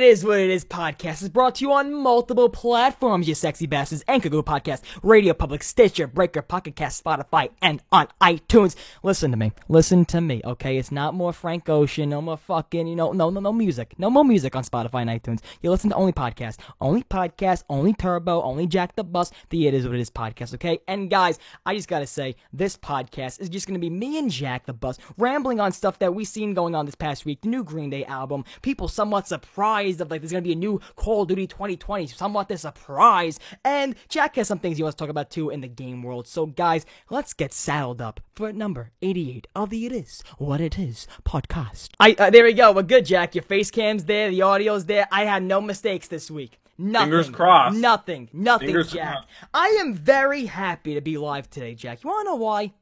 It Is What It Is podcast is brought to you on multiple platforms, you sexy bastards. Anchor, Google Podcast, Radio Public, Stitcher, Breaker, Pocket Cast, Spotify, and on iTunes. Listen to me. Listen to me, okay? It's not more Frank Ocean, no more fucking, you know, no, no, no music. No more music on Spotify and iTunes. You listen to only podcast. Only podcast, only Turbo, only Jack the Bus, the It Is What It Is podcast, okay? And guys, I just gotta say, this podcast is just gonna be me and Jack the Bus rambling on stuff that we seen going on this past week. The new Green Day album. People somewhat surprised of like there's gonna be a new Call of Duty 2020. Somewhat they're surprised. And Jack has some things he wants to talk about too in the game world. So guys, let's get saddled up for number 88 of the It Is What It Is podcast. I uh, there we go. We're good, Jack. Your face cam's there, the audio's there. I had no mistakes this week. Nothing. Fingers crossed. Nothing. Nothing, Fingers Jack. crossed. I am very happy to be live today, Jack. You wanna know why?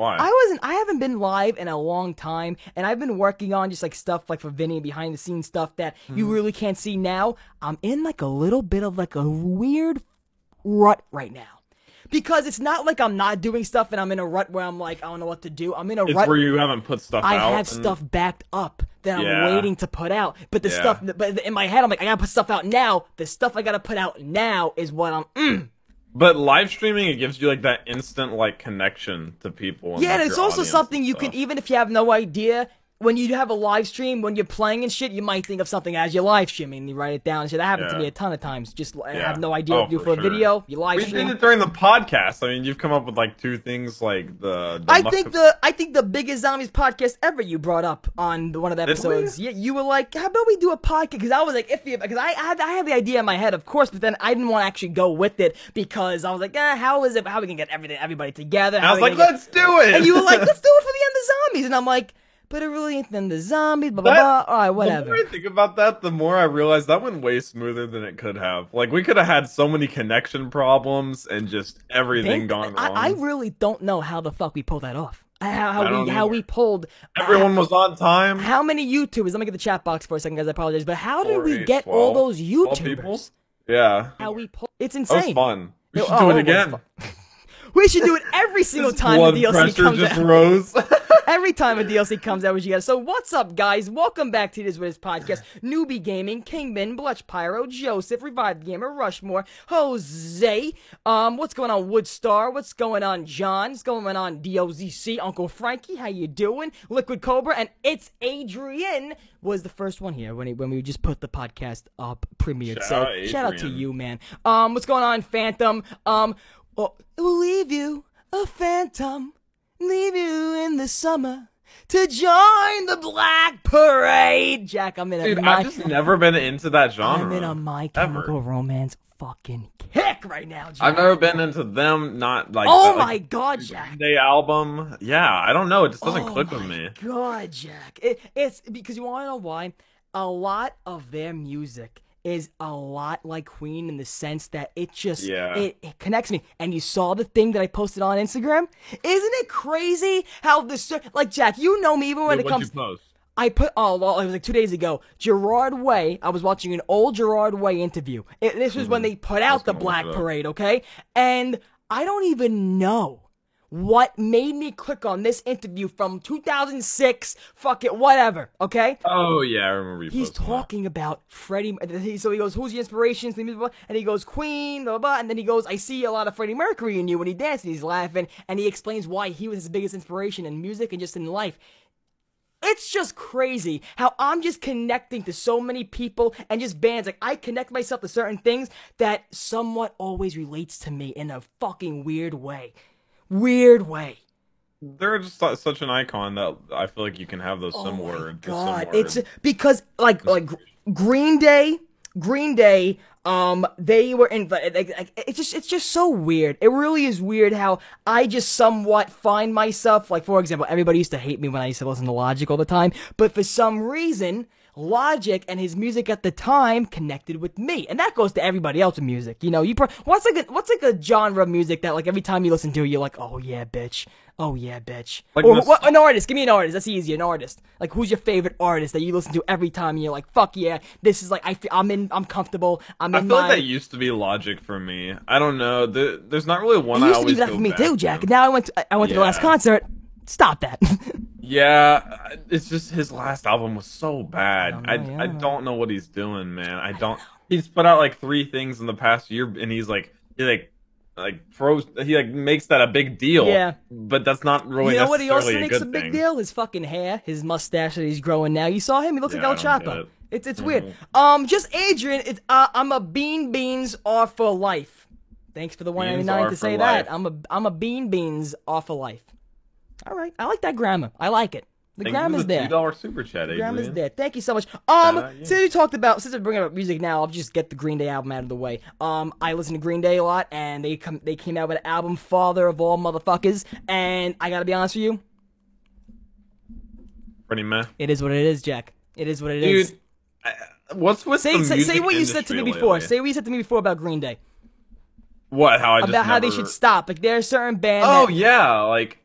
Why? I wasn't. I haven't been live in a long time, and I've been working on just like stuff like for Vinny behind the scenes stuff that you Mm-hmm. really can't see now. I'm in like a little bit of like a weird rut right now. Because it's not like I'm not doing stuff and I'm in a rut where I'm like I don't know what to do. I'm in a it's rut. where you haven't put stuff I have and- stuff backed up that I'm waiting to put out. But the Yeah. stuff, but in my head, I'm like, I gotta put stuff out now. The stuff I gotta put out now is what I'm. Mm. But live streaming, it gives you like that instant like connection to people. and, Yeah, like, and it's also something you can, even if you have no idea, when you have a live stream, when you're playing and shit, you might think of something as you're live streaming. You write it down. and shit. That happened to me a ton of times. Just I Yeah. have no idea Oh, what to do for for a sure. video. You live We stream. did it during the podcast. I mean, you've come up with like two things, like the. the I think have- the I think the biggest zombies podcast ever you brought up on the, one of the episodes. Yeah, you were like, "How about we do a podcast?" Because I was like, "Iffy," because I, I had I had the idea in my head, of course, but then I didn't want to actually go with it because I was like, eh, "How is it? How we can get everything everybody together?" I was like, gonna get- let's do it. and you were like, "Let's do it for the end of zombies," and I'm like, "But it really ain't the zombies." Blah blah That- blah. All right, whatever. The more I think about that, the more I realize that went way smoother than it could have. Like we could have had so many connection problems and just everything Think- gone wrong. I, I really don't know how the fuck we pulled that off. Uh, how, how don't we how we pulled Everyone was on time. How many YouTubers? Let me get the chat box for a second, guys. I apologize, but how did Four, we eight, get all those 12 YouTubers? people? Yeah, How we pulled? It's insane. that was fun. We should oh, do it oh, was again. We should do it every single time the DLC pressure comes just out. rose. Every time a DLC comes out, we should get it. So what's up, guys? Welcome back to this with his podcast. Newbie Gaming, Kingman, Blutch Pyro, Joseph, Revived Gamer, Rushmore, Jose. Um, what's going on, Woodstar? What's going on, John? What's going on, DOZC? Uncle Frankie, how you doing? Liquid Cobra, and it's Adrian was the first one here when he, when we just put the podcast up premiered. Shout so out shout out to you, man. Um, what's going on, Phantom? Um, we'll leave you a phantom leave you in the summer to join the Black Parade. Jack, I'm in a Dude, my, I've just never been into that genre. I'm in a My ever. Chemical Romance fucking kick right now, Jack. I've never been into them. Not like Oh the, my like, God, Jack. Day album. Yeah, I don't know. It just doesn't oh click with me. God, Jack. It, it's because you want to know why? A lot of their music is a lot like Queen in the sense that it just Yeah. it, it connects me. And you saw the thing that I posted on Instagram? Isn't it crazy how this like Jack? You know me even when Wait, it comes. I put oh well, it was like two days ago. Gerard Way. I was watching an old Gerard Way interview. It, this was when they put out the Black. Parade, okay? And I don't even know what made me click on this interview from 2006. Fuck it, whatever, okay? Oh yeah, I remember you. He's posting that. talking about Freddie. So he goes, "Who's your inspirations?" And he goes, "Queen." Blah, blah blah. And then he goes, "I see a lot of Freddie Mercury in you." When he dances, he's laughing, and he explains why he was his biggest inspiration in music and just in life. It's just crazy how I'm just connecting to so many people and just bands. Like I connect myself to certain things that somewhat always relates to me in a fucking weird way. Weird way. They're just such an icon that I feel like you can have those Oh similar. my god, similar- it's because like like Green Day, Green Day, um, they were in. Like, like, it's just it's just so weird. It really is weird how I just somewhat find myself like, for example, everybody used to hate me when I used to listen to Logic all the time, but for some reason. Logic and his music at the time connected with me, and that goes to everybody else in music. You know, you pro- what's like a what's like a genre of music that like every time you listen to it, you're like, oh yeah, bitch, oh yeah, bitch. Like or what, an artist. Give me an artist. That's easy. An artist. Like who's your favorite artist that you listen to every time? And you're like, fuck yeah, this is like I feel, I'm in. I'm comfortable. I'm I in feel my. like that used to be Logic for me. I don't know. The, there's not really one it I used to be that for me back too, to. Jack. Now I went. To, I went to the last concert. Stop that. Yeah, it's just his last album was so bad. don't I yeah, I I don't know what he's doing, man. I don't. He's put out like three things in the past year, and he's like he like like throws he like makes that a big deal. Yeah. but that's not really you know what he also necessarily makes a big thing. deal? His fucking hair, his mustache that he's growing now. You saw him? He looks Yeah, like El Chapo. it. It's it's Mhm. weird. Um, just Adrian. It's uh, I'm a bean beans off for life. Thanks for the one ninety nine to say life. that. I'm a I'm a bean beans off for life. All right, I like that grammar. I like it. The Thank you for grammar's the there. two dollar super chat, Grandma's Adrian. dead. Thank you so much. Um, out you. since we talked about, since we're bringing up music now, I'll just get the Green Day album out of the way. Um, I listen to Green Day a lot, and they come, they came out with an album, Father of All Motherfuckers, and I gotta be honest with you, Pretty meh, it is what it is, Jack. It is what it is. dude. I- What's with Say, the say, say what you said to me before. lately? Say what you said to me before about Green Day. What? How I just about how they should stop. Like there are certain bands. Oh that, yeah, like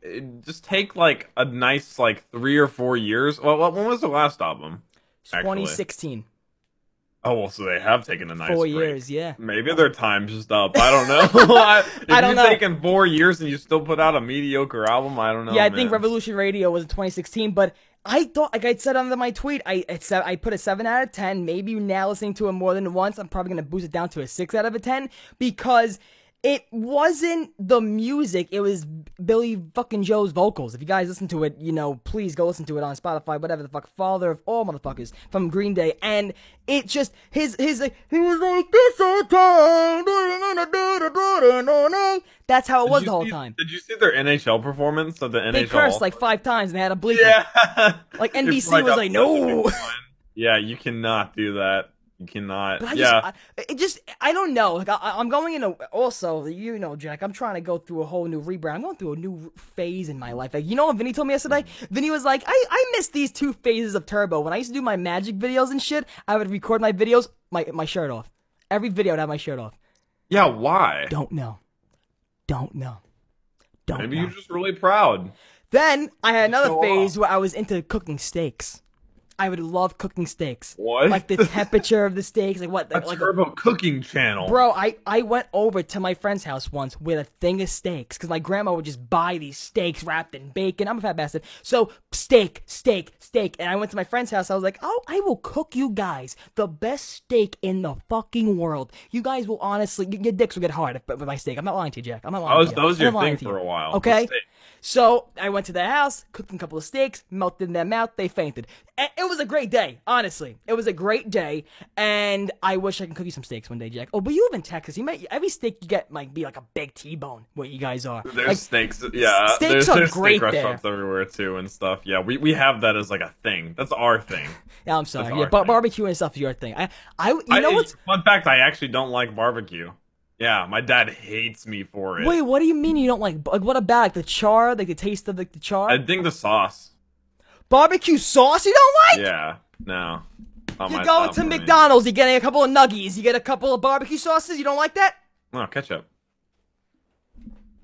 just take like a nice like three or four years. Well, what- when was the last album? 2016, Oh well, so they have taken a nice four break. years. Yeah. Maybe their time's just up. I don't know. If I don't you've know. taken four years and you still put out a mediocre album, I don't know. Yeah, I think. Revolution Radio was in 2016, but I thought, like I said under my tweet, I I put a seven out of ten. Maybe now listening to it more than once, I'm probably gonna boost it down to a six out of a ten because it wasn't the music; it was Billie fucking Joe's vocals. If you guys listen to it, you know, please go listen to it on Spotify, whatever the fuck. Father of all motherfuckers from Green Day, and it just his his like he was like this all time. That's how it was the whole see- time. Did you see their NHL performance of the NHL? They cursed like five times and they had a bleep. yeah. Like, NBC was like, such a big no. Yeah, you cannot do that. You cannot. But I yeah. just, I, it just, I don't know. Like, I, I'm going in a, also, you know, Jack, I'm trying to go through a whole new rebrand. I'm going through a new phase in my life. Like, you know what Vinny told me yesterday? Mm-hmm. Vinny was like, I, I miss these two phases of Turbo. When I used to do my magic videos and shit, I would record my videos, my, my shirt off. Every video I'd have my shirt off. yeah. Why? Don't know. Don't know. Don't Maybe know. you're just really proud. Then I had another phase where I was into cooking steaks. I would love cooking steaks. What? Like the temperature of the steaks, like what, A like turbo cooking channel. Bro, I, I went over to my friend's house once with a thing of steaks because my grandma would just buy these steaks wrapped in bacon. I'm a fat bastard. So, steak, steak, steak. And I went to my friend's house. I was like, oh, I will cook you guys the best steak in the fucking world. You guys will honestly, your dicks will get hard if- with my steak. I'm not lying to you, Jack. I'm not lying was to you. that was your thing you. for a while. the Okay? So I went to their house, cooked them a couple of steaks, melted them out. they fainted. It was a great day, honestly. It was a great day, and I wish I could cook you some steaks one day, Jack. Oh, but you live in Texas. You might every steak you get might be like a big T-bone. What you guys are, There's like, steaks, yeah. steaks there's, are there's great steak there. restaurants everywhere too and stuff. Yeah, we, we have that as like a thing. That's our thing. yeah, I'm sorry. That's Yeah, bar- barbecue and stuff is your thing. I, I, you I- know what's? fun fact? I actually don't like barbecue. Yeah, my dad hates me for it. Wait, what do you mean you don't like? Like, what about like, the char? Like the taste of the, the char? I think the sauce. Barbecue sauce you don't like? Yeah, no. My going to me. McDonald's. You're getting a couple of nuggies. You get a couple of barbecue sauces. You don't like that? No ketchup.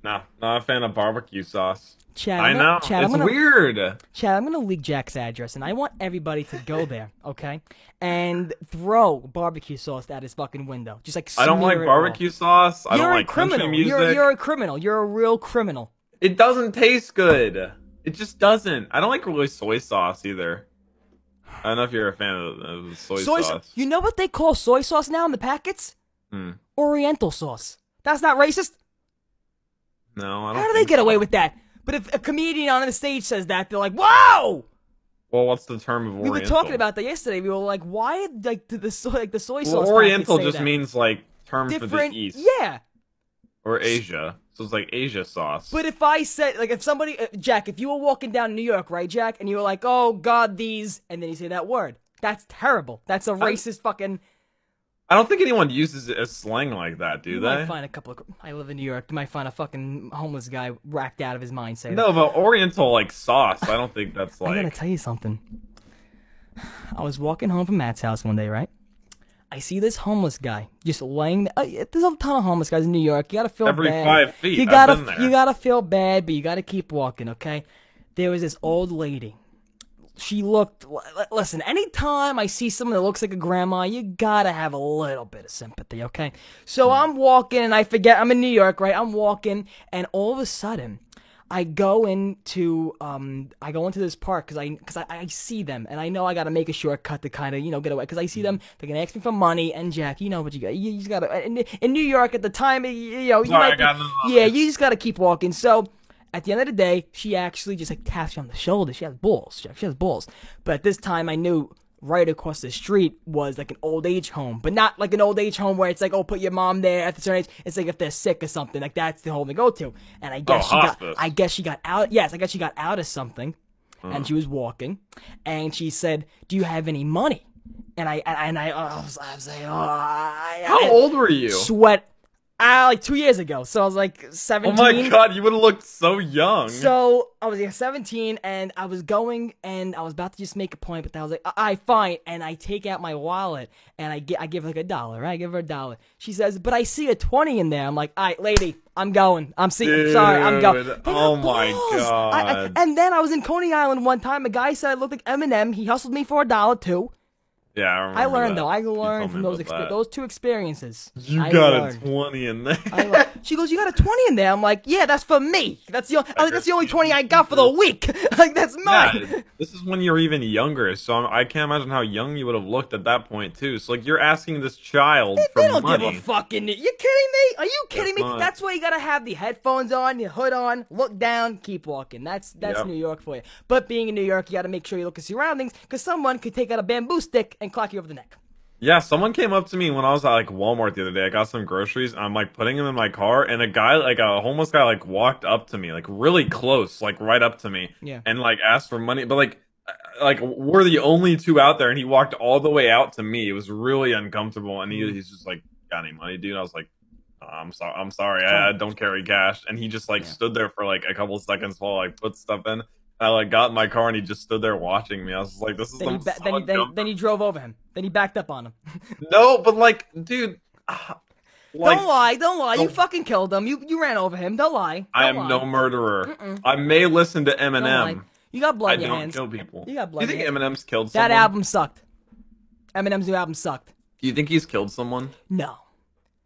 No, not a fan of barbecue sauce. Chad, I know. Chad, it's gonna, weird. Chad, I'm gonna leak Jack's address, and I want everybody to go there, okay, and throw barbecue sauce out his fucking window, just like I don't like barbecue sauce. I You're don't a like criminal. country music. You're you're a criminal. You're a real criminal. It doesn't taste good. It just doesn't. I don't like really soy sauce either. I don't know if you're a fan of, of soy, Soy sauce. You know what they call soy sauce now in the packets? Hmm. Oriental sauce. That's not racist. No, I don't. How do they get so. away with that? But if a comedian on the stage says that, they're like, "Whoa!" Well, what's the term of We were talking about that yesterday. We were like, "Why like the, the soy like the soy sauce?" Well. Oriental just that? means like term for the East Yeah, or Asia. So it's like Asia sauce. But if I said, like, if somebody, uh, Jack, if you were walking down New York, right, Jack, and you were like, oh, God, these, and then you say that word, that's terrible. That's a racist fucking. I don't think anyone uses it as slang like that, do You they? might find a couple of. I live in New York. You might find a fucking homeless guy racked out of his mind saying, No, but Oriental like sauce. I don't think that's like. I gotta tell you something. I was walking home from Matt's house one day, right? I see this homeless guy just laying. Uh, there's a ton of homeless guys in New York. You gotta feel Every bad. five feet, You gotta, you gotta feel bad, but you gotta keep walking. Okay. There was this old lady. She looked. Listen, anytime I see someone that looks like a grandma, you gotta have a little bit of sympathy. Okay. So Hmm. I'm walking, and I forget I'm in New York, right? I'm walking, and all of a sudden. I go into um I go into this park because I because I, I see them and I know I got to make a shortcut to kind of you know get away because I see them they're gonna ask me for money and Jack you know what you got you, you just gotta in, in New York at the time you, you know you Sorry, might be, yeah you just gotta keep walking so. At the end of the day, she actually just like taps me on the shoulder. She has balls. Jack. She has balls. But at this time, I knew right across the street was like an old age home, but not like an old age home where it's like, oh, put your mom there at a certain age. It's like if they're sick or something, like that's the home they go to. And I oh, guess Oh, she hospice. got, I guess she got out. Yes, I guess she got out of something, and mm. she was walking, and she said, "Do you have any money?" And I and I, and I, I was, I was like, oh, I, How I- old were you? Sweat. Ah, like two years ago. So I was like 17. Oh my god, you would have looked so young. So I was like 17 and I was going and I was about to just make a point, but then I was like, I right, fine. And I take out my wallet and I get, I give like a dollar, right? I give her a dollar. She says, but I see a 20 in there. I'm like, all right, lady, I'm going. I'm see, I'm sorry, I'm going. They oh my balls. I- I- God. and then I was in Coney Island one time. A guy said I looked like Eminem. He hustled me for a dollar too. Yeah, I, I learned that. though. I learned from those those two experiences. You I got learned. a twenty in there. I she goes, "You got a twenty in there." I'm like, "Yeah, that's for me. That's the like, that's the only twenty I got for the week. like that's mine." Yeah, this is when you're even younger, so I'm, I can't imagine how young you would have looked at that point too. So like you're asking this child for They don't money. give a fucking. You kidding me? Are you kidding me? not. That's why you gotta have the headphones on, your hood on, look down, keep walking. That's that's Yep. New York for you. But being in New York, you gotta make sure you look at surroundings, because someone could take out a bamboo stick and clock you over the neck. Yeah, someone came up to me when I was at like Walmart the other day. I got some groceries and I'm like putting them in my car and a guy like a homeless guy like walked up to me like really close, like right up to me. Yeah. And like asked for money, but like uh, like we're the only two out there and he walked all the way out to me. It was really uncomfortable and he, Mm. he's just like, "Got any money, dude?" I was like, "Uh, "I'm sorry. I'm sorry. I, I don't carry cash." And he just like Yeah. stood there for like a couple seconds while I put stuff in. I like got in my car and he just stood there watching me. I was like, "This is Then he, some ba- then, he, then, then he drove over him. Then he backed up on him. no, but like, dude, ah, like, don't lie, don't lie. You don't- fucking killed him. You you ran over him. Don't lie. I Don't am lie. no murderer. Mm-mm. I may listen to Eminem. You got blood I in your don't hands. kill people. You got blood Do you in think Eminem's killed That album sucked. Eminem's new album sucked. Do you think he's killed someone? No.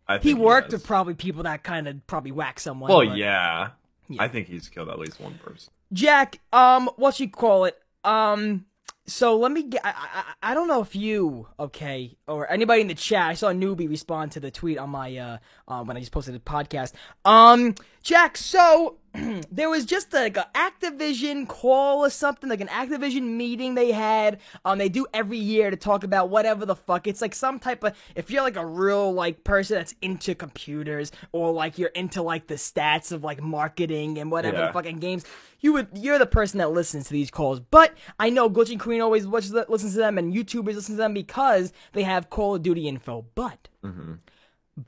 I think He worked has. with probably people that kind of probably whack someone. Well, yeah. Yeah. I think he's killed at least one person. Jack, um, what you call it? Um, so let me get. I, I I don't know if you okay or anybody in the chat. I saw a newbie respond to the tweet on my uh, uh when I just posted the podcast. Um, Jack. So there was just like an Activision call or something, like an Activision meeting they had. Um, they do every year to talk about whatever the fuck. It's like some type of if you're like a real like person that's into computers or like you're into like the stats of like marketing and whatever Yeah. fucking games. You would you're the person that listens to these calls. But I know Glitching Queen always watches listens to them and YouTubers listen to them because they have Call of Duty info. But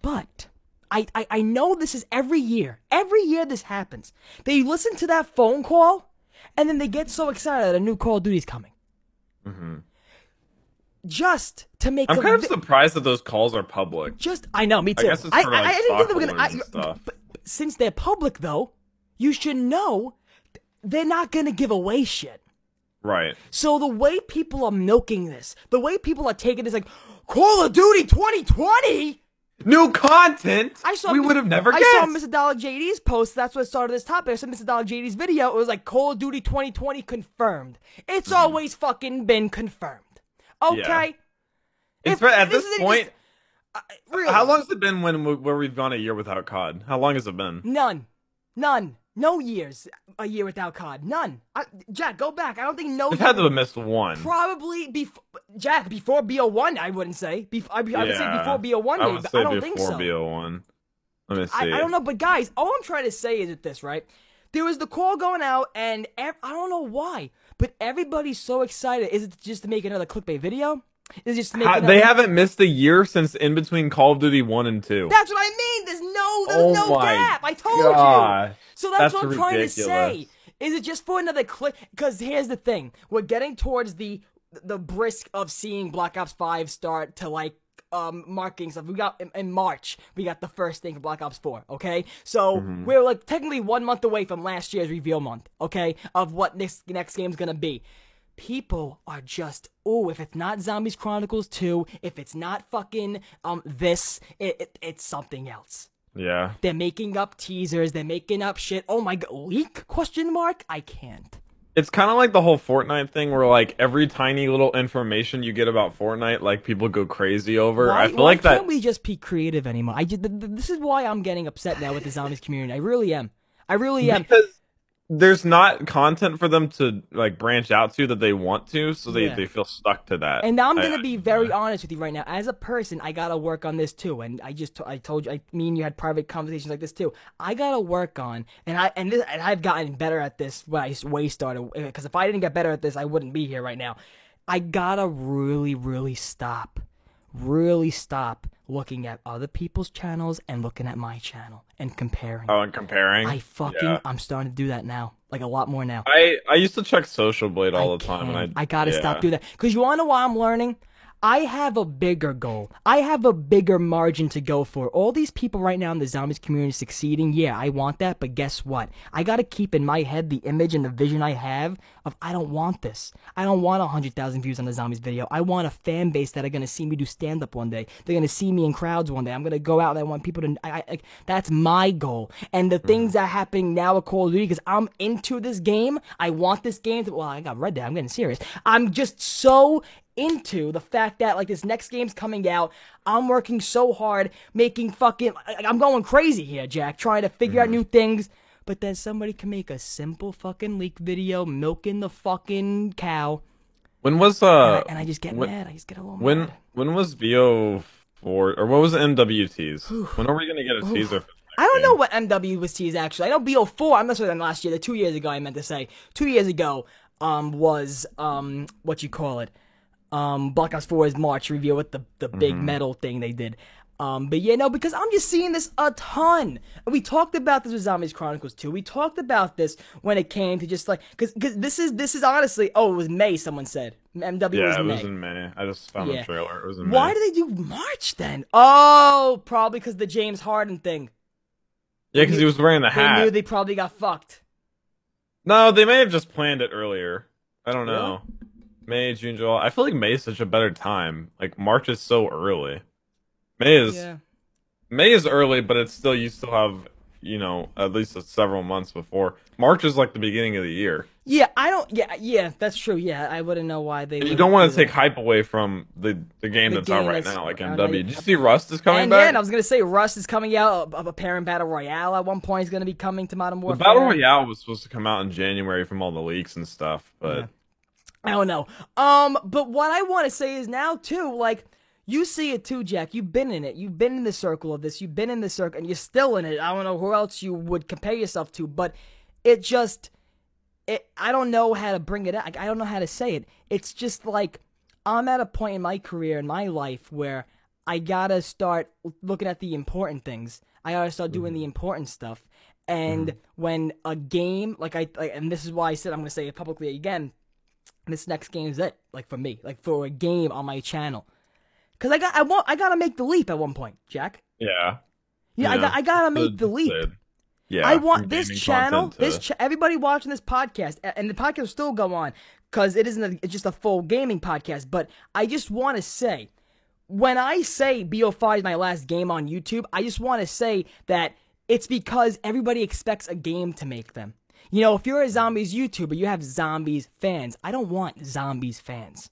but I, I I know this is every year. Every year this happens. They listen to that phone call and then they get so excited that a new Call of Duty's coming. Mm-hmm. Just to make I'm kind of vi- surprised that those calls are public. just I know, me too. guess it's for, like, didn't think they were gonna. I, stuff. but- but since they're public, though, you should know they're not gonna give away shit. Right. So the way people are milking this, the way people are taking this, like Call of Duty 2020. New content. I saw We would have never got- I guessed. saw Mr. Dalek JD's post. That's what started this topic. I saw Mr. Dalek JD's video. It was like Call of Duty 2020 confirmed. It's Mm-hmm. always fucking been confirmed. Okay. It's If- at this this is- point. Uh, really. How long has it been when we, where we've gone a year without COD? How long has it been? None. None. No years. A year without COD. None. I, Jack, go back. I don't think no. We've had to have missed one. Probably before Jack before BO1. I wouldn't say. Bef- I, I would say before BO1. I would but say I don't before think so. Before BO1. Let me see. I, I don't know, but guys, all I'm trying to say is with this, right? There was the call going out, and ev- I don't know why, but everybody's so excited. Is it just to make another clickbait video? Is it just to make Ha- another? they haven't missed a year since in between Call of Duty 1 and 2. That's what I mean. There's no, there's Oh no gap. I told gosh. you. So that's, That's what I'm trying to say. Is it just for another click? Because here's the thing: we're getting towards the the brisk of seeing Black Ops Five start to like um marking stuff. We got in, in March. We got the first thing for Black Ops Four. Okay, so Mm-hmm. we're like technically one month away from last year's reveal month. Okay, of what this next game's gonna be. People are just oh, if it's not Zombies Chronicles 2, if it's not fucking um this, it, it it's something else. Yeah. They're making up teasers. They're making up shit. Oh my god, leak? Question mark? I can't. It's kind of like the whole Fortnite thing where like every tiny little information you get about Fortnite, like people go crazy over. Why, I feel why like that can't we just be creative anymore? I just, th- th- this is why I'm getting upset now with the zombies community. I really am. I really am. because there's not content for them to like branch out to that they want to, so they Yeah. they feel stuck to that. And now I'm gonna I- be very honest with you right now. As a person, I gotta work on this too. And I just, I told you, I mean, you had private conversations like this too. I gotta work on, and I and, this, and I've gotten better at this when I way started. Eh, because if I didn't get better at this, I wouldn't be here right now. I gotta really, really stop, really stop looking at other people's channels and looking at my channel and comparing. Oh, and comparing. I fucking, Yeah. I'm starting to do that now, like a lot more now. I I used to check Social Blade all I the time, can't. and I I gotta yeah. stop doing that. Cause you wanna know why I'm learning? I have a bigger goal. I have a bigger margin to go for. All these people right now in the zombies community succeeding, yeah, I want that, but guess what? I gotta keep in my head the image and the vision I have of I don't want this. I don't want 100,000 views on the zombies video. I want a fan base that are gonna see me do stand up one day. They're gonna see me in crowds one day. I'm gonna go out and I want people to. I, I, that's my goal. And the mm. things that are happening now with Call of Duty, because I'm into this game. I want this game to. Well, I got Red Dead. I'm getting serious. I'm just so into the fact that like this next game's coming out. I'm working so hard, making fucking. I'm going crazy here, Jack, trying to figure out new things. But then somebody can make a simple fucking leak video milking the fucking cow, When was and, uh I, and I just get when- mad. I just get a little when mad. when was BO four or what was the MWTs? when are we gonna get a teaser? I don't know what MW was teased actually. I know BO4. I'm not sure than last year. The two years ago, I meant to say two years ago. Um, was um what you call it? Um, Black Ops 4's March reveal with the the big Mm-hmm. metal thing they did. Um, but yeah, no, because I'm just seeing this a ton. And we talked about this with Zombies Chronicles 2. We talked about this when it came to just like, cause, cause this is, this is honestly, oh, it was May, someone said. MW Yeah, was it May. was in May. I just found Yeah. the trailer. It was in May Why May. do they do March then? Oh, probably because the James Harden thing. yeah, because he was wearing the hat. They knew they probably got fucked. No, they may have just planned it earlier. I don't know. May, June, July. I feel like May is such a better time. Like March is so early. May is Yeah. May is early, but it's still you still have you know at least several months before. March is like the beginning of the year. Yeah, I don't. Yeah, yeah, that's true. Yeah, I wouldn't know why they. You don't want do to take that. hype away from the the game The that's out right that's now, like MW. Did you see Rust is coming And back? yeah, and I was gonna say Rust is coming out. A, a parent battle royale at one point is gonna be coming to Modern the Warfare. Battle Royale was supposed to come out in January from all the leaks and stuff, but Yeah. I don't know. Um, but what I want to say is now too, like you see it too, Jack. You've been in it. You've been in the circle of this. You've been in the circle, and you're still in it. I don't know who else you would compare yourself to, but it just, it. I don't know how to bring it out. I don't know how to say it. It's just like I'm at a point in my career in my life where I gotta start looking at the important things. I gotta start doing the important stuff. And when a game like I like, and this is why I said I'm gonna say it publicly again this next game is it like for me like for a game on my channel. Because i got i want i gotta make the leap at one point jack. Yeah. yeah, I, got, I gotta make the leap. Yeah, i want this channel content this ch- everybody watching this podcast and the podcast will still go on because it isn't a, it's just a full gaming podcast but i just want to say when I say BO5 is my last game on YouTube, I just want to say that it's because everybody expects a game to make them. You know, if you're a zombies YouTuber, you have zombies fans. I don't want zombies fans.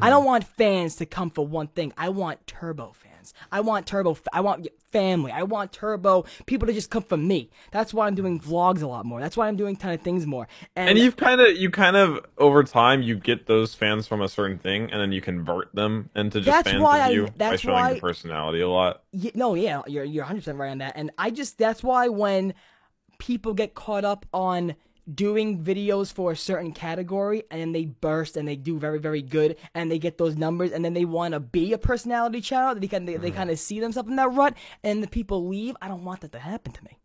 I don't mm-hmm. want fans to come for one thing. I want turbo fans. I want turbo. I want family. I want turbo people to just come for me. That's why I'm doing vlogs a lot more. That's why I'm doing kind of things more. And, And you've kind of, you kind of, over time, you get those fans from a certain thing, and then you convert them into just That's fans why of I- you by showing why- your personality a lot. Yeah, no, yeah, you're you're 100 percent right on that. And I just that's why when people get caught up on doing videos for a certain category and then they burst and they do very very good and they get those numbers and then they want to be a personality channel they kind they, they kind of see themselves in that rut and the people leave i don't want that to happen to me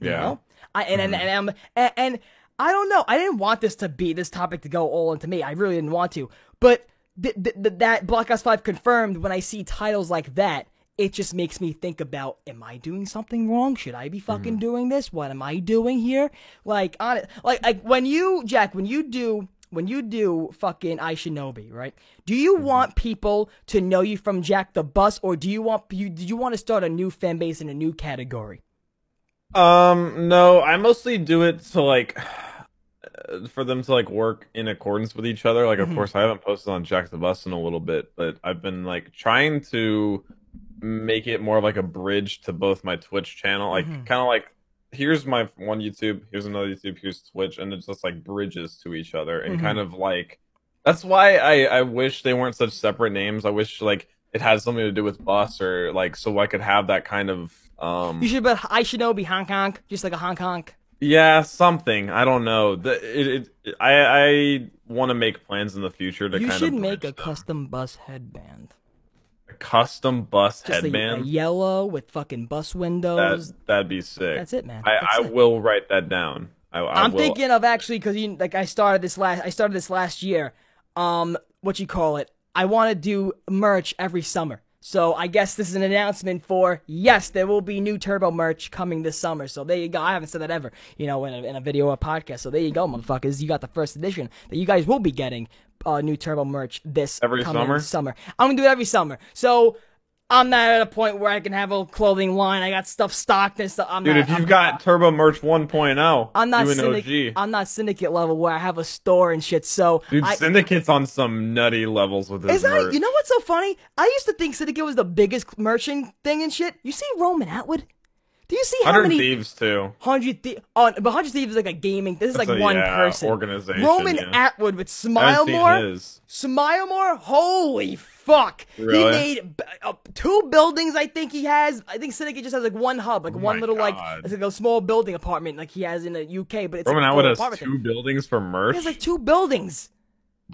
you Yeah. know? I and and, and, I'm- and and I don't know. I didn't want this to be this topic to go all into me. I really didn't want to. But th- th- th- that Ops Five confirmed. When I see titles like that, it just makes me think about: Am I doing something wrong? Should I be fucking Mm-hmm. doing this? What am I doing here? Like on it, like like when you Jack, when you do when you do fucking I Shinobi, right? Do you Mm-hmm. want people to know you from Jack the Bus, or do you want you do you want to start a new fan base in a new category? Um, no, I mostly do it to like for them to like work in accordance with each other. Like, of Mhm. course, I haven't posted on Jack the Bus in a little bit, but I've been like trying to make it more of like a bridge to both my Twitch channel, like Mhm. kind of like here's my one YouTube, here's another YouTube, here's Twitch, and it's just like bridges to each other, and Mhm. kind of like that's why I I wish they weren't such separate names. I wish like it had something to do with bus or like so I could have that kind of um You should but I should know be Hong Kong, just like a Hong Kong. yeah, something. I don't know. The, it, it, I I want to make plans in the future to You kind should of make a them. custom bus headband, custom bus just a, a yellow with fucking bus windows. that that'd be sick. That's it, man. I That's I it. will write that down. I, I I'm will. thinking of actually because you like I started this last I started this last year. Um, what you call it? I want to do merch every summer. So I guess this is an announcement for yes, there will be new Turbo merch coming this summer. So there you go. I haven't said that ever, you know, in a, in a video or podcast. So there you go, motherfuckers. You got the first edition that you guys will be getting uh, new Turbo merch this Every coming summer? Summer. I'm gonna do it every summer. So. I'm not at a point where I can have a clothing line. I got stuff stocked and stuff. I'm Dude, not, if you've I'm- got Turbo Merch 1.0, I'm not syndicate. OG. I'm not syndicate level where I have a store and shit. So Dude, I, Syndicate's on some nutty levels with his is that merch. you know what's so funny? I used to think syndicate was the biggest merchant thing and shit. You see Roman Atwood? Do you see how 100 many Thieves too. hundred thie- oh, but hundred thieves is like a gaming. This is That's like a, one yeah, person. organization. Roman yeah. Atwood with Smile More. Smile More. Holy fuck! He made uh, two buildings. I think he has. I think Syndicate just has like one hub, like Oh one little like it's like a small building apartment like he has in the UK. But it's Roman like Atwood has two thing. buildings for merch. He has like two buildings.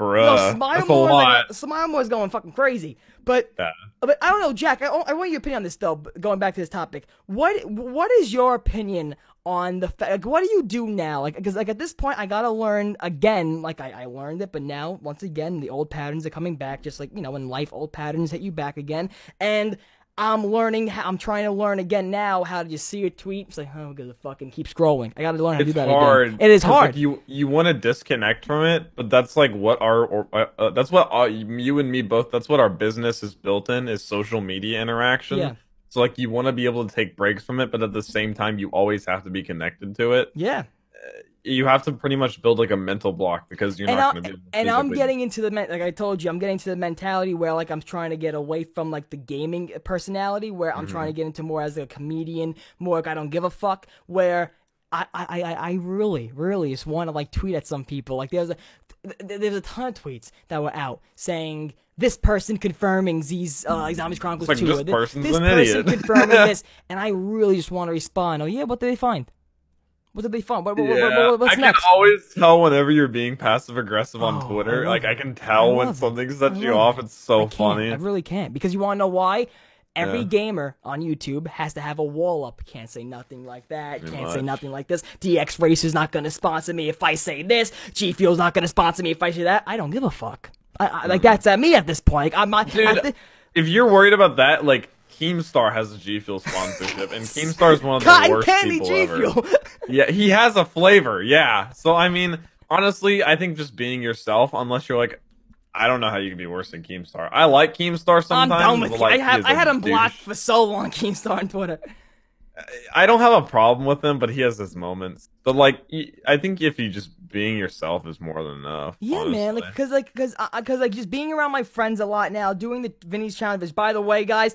Bruh, Yo, Smile that's a lot. like, Smile More is going fucking crazy. But Yeah. but I don't know, Jack. I, I want your opinion on this though. Going back to this topic, what what is your opinion on the fa- like? What do you do now? Like, because like at this point, I gotta learn again. Like I, I learned it, but now once again, the old patterns are coming back. Just like you know, in life, old patterns hit you back again, and. I'm learning. How, I'm trying to learn again now. How to just see a tweet? It's like, oh, because fucking keep scrolling. I got to learn how to It's do that hard. again. It is hard. Like, you you want to disconnect from it, but that's like what our or, uh, uh, that's what uh, you and me both. That's what our business is built in is social media interaction. Yeah. So like you want to be able to take breaks from it, but at the same time you always have to be connected to it. yeah. You have to pretty much build like a mental block because you're and not going to be. Able to and I'm getting into the like I told you, I'm getting to the mentality where like I'm trying to get away from like the gaming personality, where I'm Mm-hmm. trying to get into more as a comedian, more like I don't give a fuck. Where I I I, really really just want to like tweet at some people. Like there's a there's a ton of tweets that were out saying. This person confirming Z's uh, Zombies Chronicles It's like, 2. this person's this an person idiot. confirming this. And I really just want to respond. Oh, yeah, what did they find? What did they find? What, what, Yeah, what- what's I can next? always tell whenever you're being passive aggressive on Oh, Twitter. I like I it. can I tell when it. something sets you off. it. It's so I funny. I really can't because you want to know why? Every Yeah. gamer on YouTube has to have a wall up. Can't say nothing like that. Pretty Can't say nothing like this. DXRacer is not gonna sponsor me if I say this. G Fuel's not gonna sponsor me if I say that. I don't give a fuck. I, I, like hmm. that's at me at this point. Like, I'm not. Dude, if you're worried about that, like Keemstar has a G Fuel sponsorship, and Keemstar is one of the Cotton worst candy people G ever. Yeah, he has a flavor. Yeah, so I mean, honestly, I think just being yourself, unless you're like, I don't know how you can be worse than Keemstar. I like Keemstar sometimes. I'm done with you. I have I had him blocked for so long. Keemstar on Twitter. I don't have a problem with him, but he has his moments. But like, I think if you just being yourself is more than enough. Yeah, man. Like, cause, like, cause, uh, cause, like, just being around my friends a lot now, doing the Vinny's challenge. By the way, guys,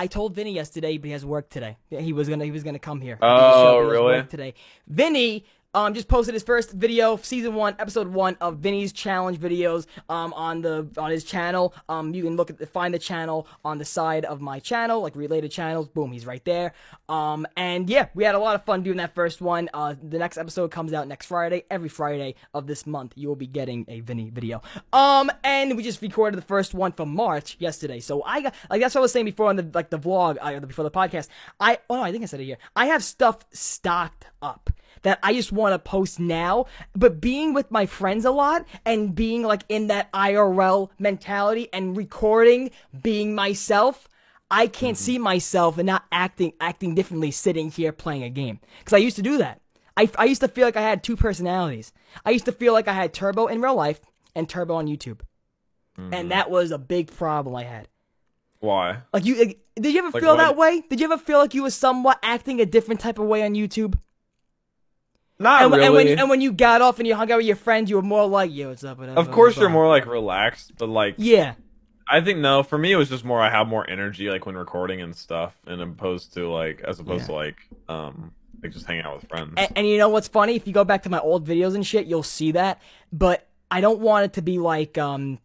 I told Vinny yesterday, but he has work today. He was gonna, he was gonna come here. Oh, He really? work Today, Vinny. Um, just posted his first video, season one, episode one of Vinny's challenge videos. Um, on the on his channel. Um, you can look at the, find the channel on the side of my channel, like related channels. Boom, he's right there. Um, and yeah, we had a lot of fun doing that first one. Uh, the next episode comes out next Friday. Every Friday of this month, you will be getting a Vinny video. Um, and we just recorded the first one for March yesterday. So I got like that's what I was saying before on the like the vlog, uh, before the podcast. I oh I think I said it here. I have stuff stocked up that I just want to post now. But being with my friends a lot and being like in that IRL mentality and recording, being myself. I can't see myself and not acting acting differently sitting here playing a game because I used to do that. I, I used to feel like I had two personalities. I used to feel like I had Turbo in real life and Turbo on YouTube, Mm-hmm. and that was a big problem I had. Why? Like you, like, did you ever Like feel what? that way? Did you ever feel like you were somewhat acting a different type of way on YouTube? Not and, when- really. and when you, and when you got off and you hung out with your friends, you were more like, "Yo, what's up?" Whatever, of course, you're more like relaxed, but like Yeah, I think no. For me, it was just more I have more energy like when recording and stuff, and opposed to like as opposed Yeah. to like um like just hanging out with friends. and, and you know what's funny? If you go back to my old videos and shit, you'll see that. But I don't want it to be like um,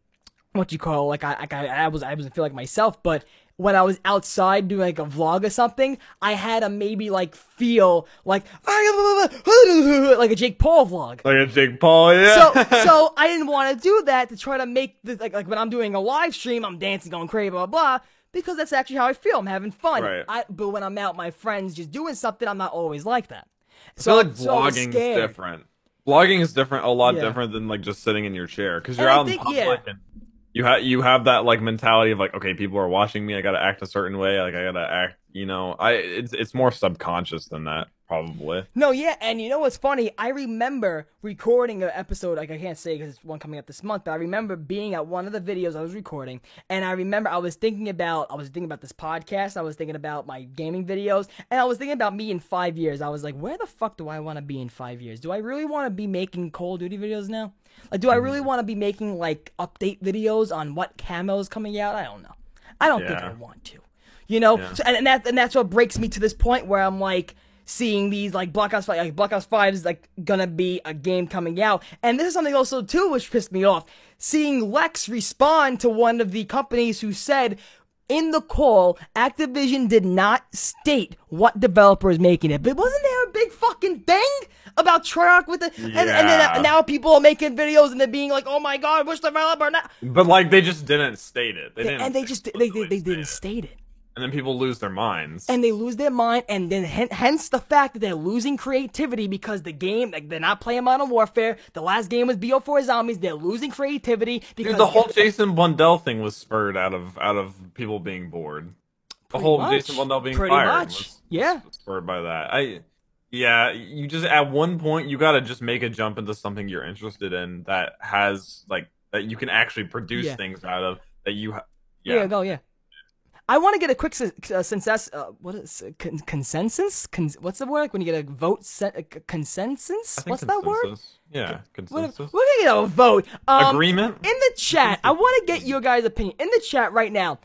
what you call like I like I, I was I wasn't feel like myself, but when I was outside doing like a vlog or something, I had a maybe like feel like like a Jake Paul vlog. like a Jake Paul, yeah. So, so I didn't want to do that to try to make the like like when I'm doing a live stream, I'm dancing, going crazy, blah blah, blah because that's actually how I feel. I'm having fun. Right. I, but when I'm out, my friends just doing something, I'm not always like that. I feel like so I was vlogging's scared. different. Vlogging is different, a lot Yeah. different than like just sitting in your chair because you're I out in public yeah. and you have you have that like mentality of like okay, people are watching me, I gotta act a certain way, like I gotta act, you know. I it's it's more subconscious than that probably. No, yeah, and you know what's funny? I remember recording an episode. Like I can't say because it's one coming up this month, but I remember being at one of the videos I was recording, and I remember I was thinking about I was thinking about this podcast. I was thinking about my gaming videos, and I was thinking about me in five years. I was like, where the fuck do I want to be in five years? Do I really want to be making Call of Duty videos now? Like, do I really mm. want to be making like update videos on what camos coming out? I don't know. I don't think I want to. You know, Yeah. so, and, and that and that's what breaks me to this point where I'm like seeing these like Black Ops 5, like Black Ops 5 is like gonna be a game coming out. And this is something also too which pissed me off. Seeing Lex respond to one of the companies who said in the call, Activision did not state what developer is making it. But wasn't there a big fucking thing about Treyarch with it? And, and Yeah. then now people are making videos and they're being like, oh my god, which developer now? But like they just didn't state it. They didn't And they just, they, they, they didn't state state it. And then people lose their minds. and they lose their mind, and then hen- hence the fact that they're losing creativity because the game, like they're not playing Modern Warfare. The last game was BO4 Zombies. They're losing creativity because Dude, the whole Jason Blundell thing was spurred out of out of people being bored. The whole much. Jason Blundell being Pretty fired much. was, Yeah. was spurred by that. I yeah, you just at one point you got to just make a jump into something you're interested in that has like that you can actually produce Yeah. things out of that you ha- yeah, yeah. go yeah. I want to get a quick uh, consensus. Uh, what is uh, con- consensus? Con- what's the word? Like when you get a vote? Se- uh, c- consensus? What's that word? Yeah, consensus. we're gonna get a vote. Um, Agreement. in the chat, I want to get your guys' opinion. In the chat right now,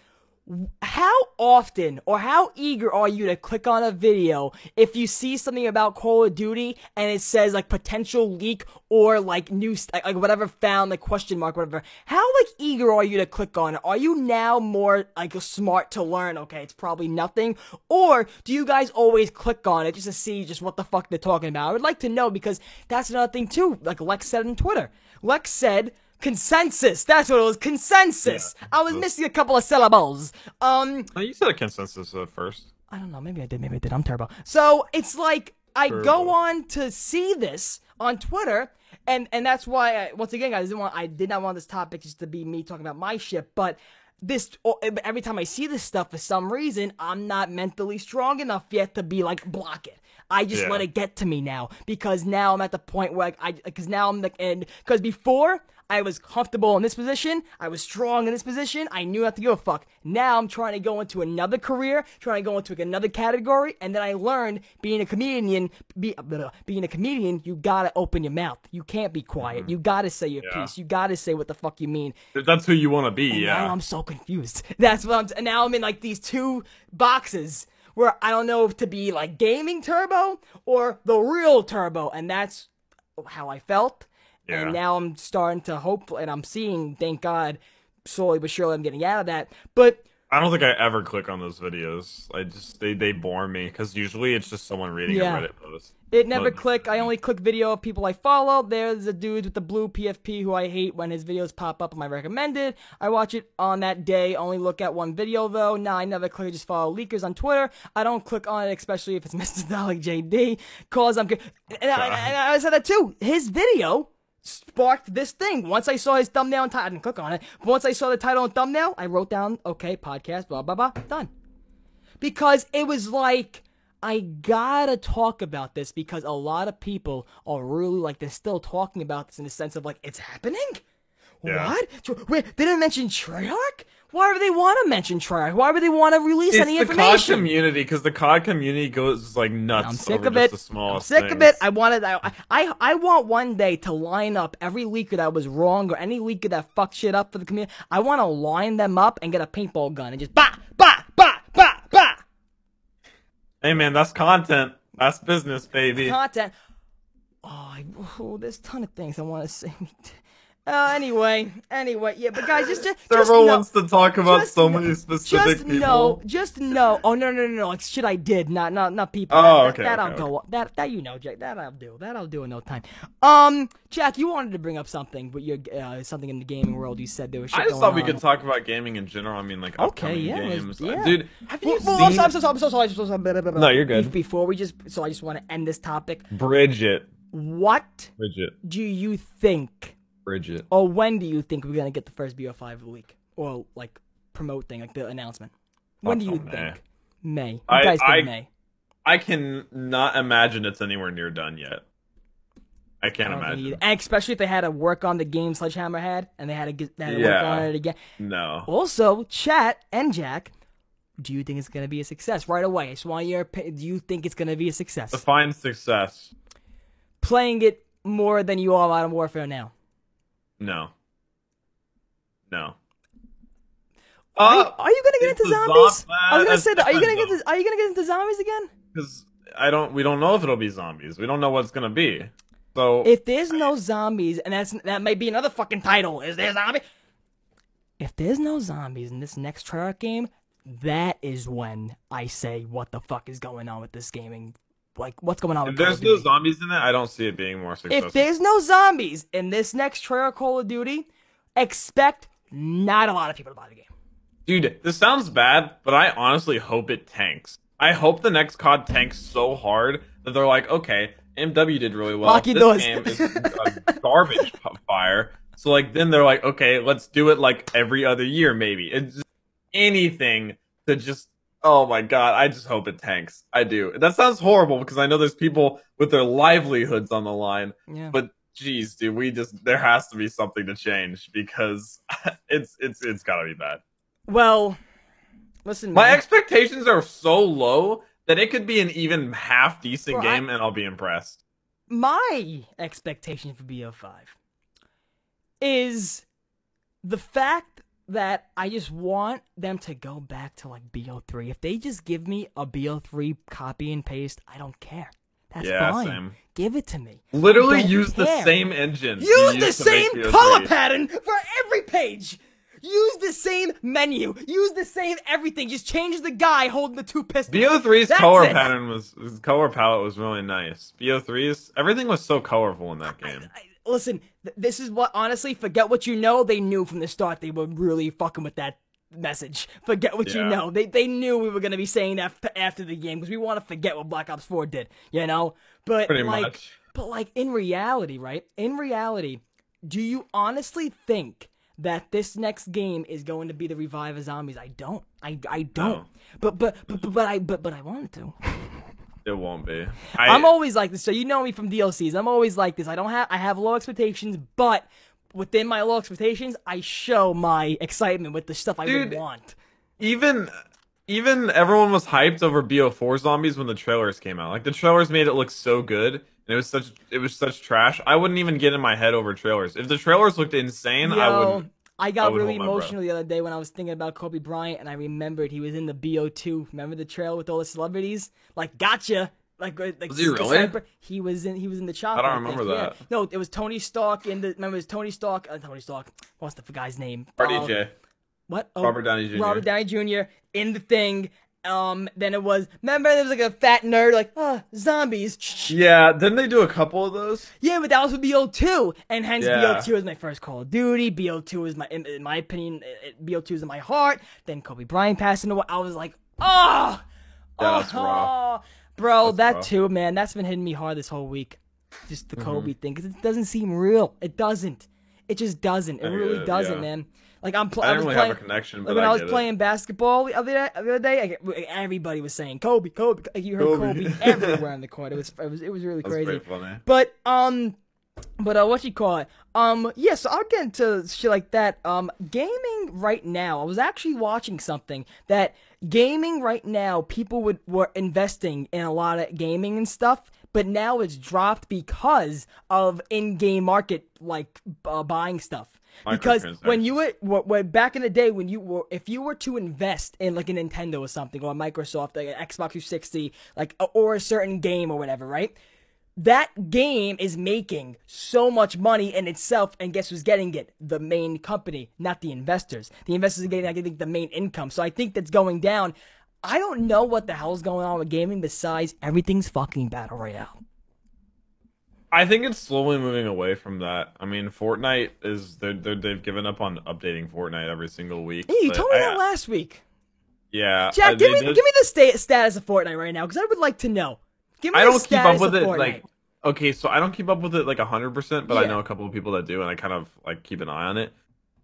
how often or how eager are you to click on a video if you see something about Call of Duty and it says like potential leak or like new like whatever found like question mark whatever? How like eager are you to click on it? Are you now more like smart to learn? Okay, it's probably nothing, or do you guys always click on it just to see just what the fuck they're talking about? I would like to know because that's another thing too. Like Lex said on Twitter, Lex said consensus. That's what it was. Consensus. Yeah. I was missing a couple of syllables. Um, Oh, you said a consensus at first. I don't know. Maybe I did. Maybe I did. I'm terrible. So it's like I go on to see this on Twitter, and and that's why I, once again guys, I didn't want I did not want this topic just to be me talking about my shit, but. This oh, every time I see this stuff for some reason I'm not mentally strong enough yet to be like block it. I just Yeah. let it get to me now because now I'm at the point where I because now I'm like and because before I was comfortable in this position, I was strong in this position, I knew not to give a fuck. Now I'm trying to go into another career, trying to go into another category, and then I learned being a comedian, be, uh, blah, being a comedian, you gotta open your mouth. You can't be quiet. Mm-hmm. You gotta say your Yeah. piece. You gotta say what the fuck you mean. If that's who you want to be, And yeah. Now I'm so confused. That's what I'm. T- now I'm in like these two boxes where I don't know if to be like gaming turbo or the real turbo, and that's how I felt. Yeah. And now I'm starting to hope, and I'm seeing, thank God, slowly but surely I'm getting out of that. But I don't think I ever click on those videos. I just they they bore me because usually it's just someone reading Yeah. a Reddit post. It never But- click. I only click video of people I follow. There's a dude with the blue PFP who I hate when his videos pop up on my recommended. I watch it on that day. Only look at one video though. Nah, I never click. I just follow leakers on Twitter. I don't click on it, especially if it's Mr. Dalek JD. Cause I'm. And I, and I said that too. His video sparked this thing. Once I saw his thumbnail and title, I didn't click on it. But once I saw the title and thumbnail, I wrote down, okay, podcast, blah blah blah, done because it was like I gotta talk about this because a lot of people are really like they're still talking about this in the sense of like it's happening. Yeah. What? Wait, they didn't mention Treyarch? Why would they want to mention Treyarch? Why would they want to release It's any the COD community because the COD community goes like nuts. I'm sick over of it. The I'm smallest sick of it. I wanted. I, I I want one day to line up every leaker that was wrong or any leaker that fucked shit up for the community. I want to line them up and get a paintball gun and just bah bah bah bah bah Hey man, that's content. That's business, baby. content. Oh, I, oh, there's a ton of things I want to say. Uh, anyway, anyway, yeah, but guys, just just, just know, wants to talk about just so know- many specific just people. know, just know. Oh no, no, no, no! Like shit, I did not, not, not people. Oh, that, okay, That, okay, I'll go. That, that you know, Jack. That I'll do. That I'll do in no time. Um, Jack, you wanted to bring up something, but you're uh, something in the gaming world. You said there was. Shit I just thought we on. could talk about gaming in general. I mean, like Okay, yeah, games. yeah. Dude, have you Well, seen I'm, I'm so sorry. I'm so. No, you're good. Before we just, so I just want to end this topic. Bridget? What Bridget. do you think Bridget. or when do you think we're gonna get the first BO5 of the week or like promote thing, like the announcement? When do oh, you May. think? May. You I- guys think I- May? I can not imagine it's anywhere near done yet. I can't I imagine. And especially if they had to work on the game Sledgehammer had, and they had to get they had to work on it again. No. Also, chat and Jack, do you think it's gonna be a success right away? I just want your opinion. Do you think it's gonna be a success? Define success. Playing it more than you are Modern Warfare now. No. No. Are you, Uh, are you gonna get into zombies? zom- I was gonna say that. Are you gonna get? Into, are you gonna get into zombies again? because I don't. We don't know if it'll be zombies. We don't know what it's gonna be. So If there's no zombies, and that's that might be another fucking title. Is there zombie? If there's no zombies in this next Treyarch game, that is when I say, what the fuck is going on with this gaming? Like, what's going on if there's no zombies in it, I don't see it being more successful. If there's no zombies in this next trailer, Call of Duty, expect not a lot of people to buy the game. Dude, this sounds bad, but I honestly hope it tanks. I hope the next COD tanks so hard that they're like, okay, MW did really well. Lock your this doors. game is a garbage fire. So like then they're like, okay, let's do it like every other year maybe. It's anything to just oh my god, I just hope it tanks. I do. That sounds horrible because I know there's people with their livelihoods on the line, Yeah. but geez, dude, we just there has to be something to change because it's it's it's gotta be bad. Well, listen, My man. expectations are so low that it could be an even half decent I- game and I'll be impressed. my expectation for BO5 is the fact that I just want them to go back to like BO3. If they just give me a BO3 copy and paste, I don't care. That's Yeah, fine. same. Give it to me. Literally use the same engine. Use the used to make same color pattern for every page. Use the same menu. Use the same everything. Just change the guy holding the two pistols. BO3's That's color it. pattern was his color palette was really nice. BO3's everything was so colorful in that game. I- listen, th- this is what honestly, forget what you know. They knew from the start they were really fucking with that message. Forget what you know. They they knew we were gonna be saying that f- after the game because we want to forget what Black Ops Four did. You know, but Pretty like, much. but like in reality, right? In reality, do you honestly think? That this next game is going to be the revive of zombies. I don't. I I don't. No. But, but but but but I but but I wanted to. It won't be. I, I'm always like this. So you know me from DLCs. I'm always like this. I don't have I have low expectations, but within my low expectations, I show my excitement with the stuff I would Dude, want. even even everyone was hyped over BO4 zombies when the trailers came out. Like the trailers made it look so good, and it was such it was such trash. I wouldn't even get in my head over trailers. If the trailers looked insane, I wouldn't. I got I really emotional the other day when I was thinking about Kobe Bryant, and I remembered he was in the BO2. Remember the trail with all the celebrities? Like, gotcha. Like, like Was he really? He was in. He was in the chopper. I don't remember yeah. that. No, it was Tony Stark in the. Remember, it was Tony Stark. Uh, Tony Stark. What's the guy's name? RDJ. What? Oh, Robert Downey Jr. Robert Downey Jr. in the thing. Um, then it was. Remember, there was like a fat nerd, like, ah, zombies. Yeah, didn't they do a couple of those? Yeah, but that was with BO2, and hence Yeah. BO2 is my first Call of Duty. BO2 is my, in, in my opinion, it- it- BO2 is in my heart. Then Kobe Bryant passing away. I was like, oh, Yeah, that's oh, rough. bro, That's that rough. too, man. That's been hitting me hard this whole week. Just the Mm-hmm. Kobe thing, 'cause it doesn't seem real. It doesn't. It just doesn't. It really doesn't, yeah. man. Like I'm, pl- I I didn't was really playing. have a connection, but Like when I, I was get playing basketball the other day, the other day I everybody was saying Kobe, Kobe. Like you heard Kobe. Kobe, everywhere in the court. It was, it was, it was really it. That's crazy. pretty funny. But um, but uh, what you call it? Um, yeah. So I'll get into shit like that. Um, gaming right now. I was actually watching something that gaming right now. People would were investing in a lot of gaming and stuff. But now it's dropped because of in-game market like uh, buying stuff. Because when you were, were, back in the day when you were if you were to invest in like a Nintendo or something or a Microsoft like an Xbox 360 like or a certain game or whatever, right? that game is making so much money in itself, and guess who's getting it? The main company, not the investors. The investors are getting, I think, the main income. So I think that's going down. I don't know what the hell's going on with gaming besides everything's fucking battle royale. I think it's slowly moving away from that. I mean, Fortnite is they're, they're, they've given up on updating Fortnite every single week. Hey, you told me I- that last week. Yeah, Jack, uh, give me did- give me the sta- status of Fortnite right now because I would like to know. Give me I don't keep up with it Fortnite. like okay, so I don't keep up with it like hundred percent, but I know a couple of people that do, and I kind of like keep an eye on it.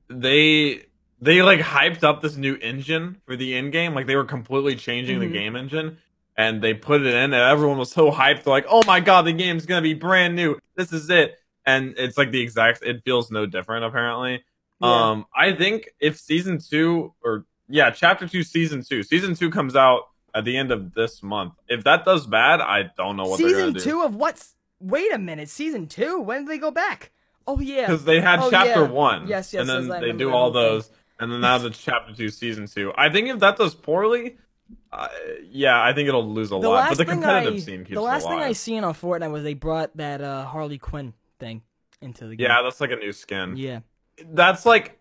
They they like hyped up this new engine for the in game, like they were completely changing Mhm. the game engine, and they put it in, and everyone was so hyped, They're like, "Oh my god, the game's gonna be brand new! This is it!" And it's like the exact, it feels no different apparently. Yeah. Um, I think if season two or yeah, chapter two, season two, season two comes out at the end of this month. If that does bad, I don't know what they're season gonna do. two of what's? Wait a minute, season two. When did they go back? Oh yeah, because they had Oh, chapter yeah. one. Yes, yes, and then yes, they do all those, and then now it's chapter two, season two. I think if that does poorly, uh, yeah, I think it'll lose a the lot. But the competitive I, scene keeps the last thing I seen on Fortnite was they brought that uh, Harley Quinn thing into the game. Yeah, that's like a new skin. yeah. That's like.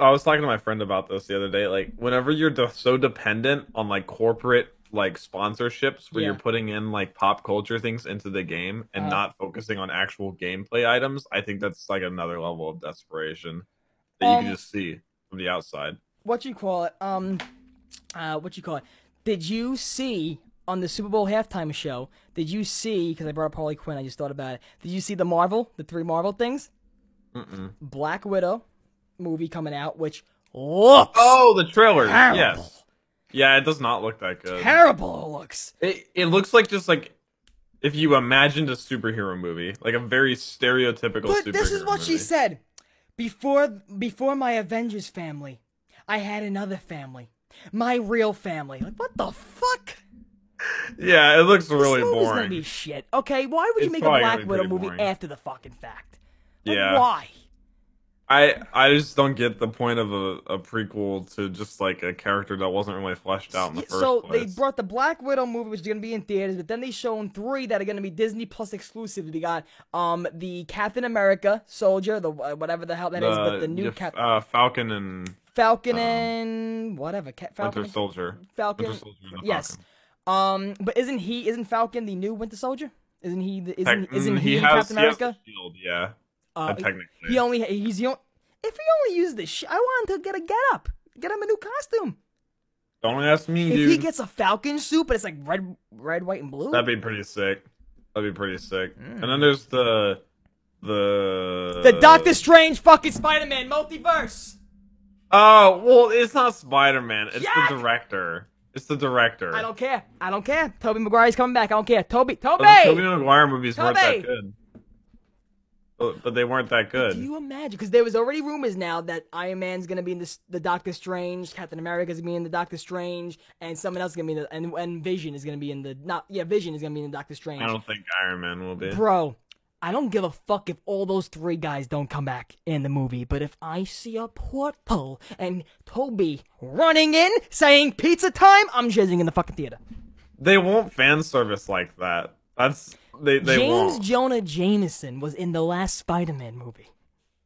I was talking to my friend about this the other day. Like, whenever you're de- so dependent on like corporate like sponsorships, where Yeah. you're putting in like pop culture things into the game and Uh. not focusing on actual gameplay items, I think that's like another level of desperation that you Um, can just see from the outside. What you call it? Um, uh, what you call it? Did you see on the Super Bowl halftime show? Did you see? Because I brought up Harley Quinn, I just thought about it. Did you see the Marvel, the three Marvel things? Mm-mm. Black Widow movie coming out, which looks Oh, the trailer, terrible. Yes. Yeah, it does not look that good. Terrible it looks. It, it looks like just like if you imagined a superhero movie, like a very stereotypical But superhero this is what she said. Before before my Avengers family, I had another family. My real family. Like what the fuck? Yeah, it looks really this movie's gonna boring. be shit. Okay, why would you It's make a Black Widow movie boring. after the fucking fact? Like, Yeah. Why? I I just don't get the point of a, a prequel to just like a character that wasn't really fleshed out in the first so place. they brought the Black Widow movie, which is gonna be in theaters, but then they shown three that are gonna be Disney Plus exclusive. We got um the Captain America Soldier, the uh, whatever the hell that is, but the new yeah, Cap uh, Falcon and Falcon um, and whatever Ca- Falcon. Winter Soldier. Falcon. Winter Soldier and the Yes. Falcon. Um, but isn't he? Isn't Falcon the new Winter Soldier? Isn't he? The, isn't isn't he, in has, Captain he has America? the shield, yeah. Uh, technically. he only he's the only. If he only used this shit, I want him to get a get up, get him a new costume. Don't ask me, If dude. he gets a Falcon suit, but it's like red, red, white, and blue. That'd be pretty sick. That'd be pretty sick. Mm. And then there's the the the Doctor Strange fucking Spider Man multiverse. Oh well, it's not Spider Man. It's Jack! the director. It's the director. I don't care. I don't care. Tobey Maguire's coming back. I don't care. Toby, Toby. But the Tobey Maguire movies weren't that good. But, but they weren't that good. Do you imagine? Because there was already rumors now that Iron Man's gonna be in this, the Doctor Strange, Captain America's gonna be in the Doctor Strange, and someone else is gonna be in the and, and Vision is gonna be in the not yeah Vision is gonna be in the Doctor Strange. I don't think Iron Man will be. Bro, I don't give a fuck if all those three guys don't come back in the movie, but if I see a portal and Toby running in saying pizza time, I'm jizzing in the fucking theater. They won't fan service like that. That's they they James won't. Jonah Jameson was in the last Spider-Man movie.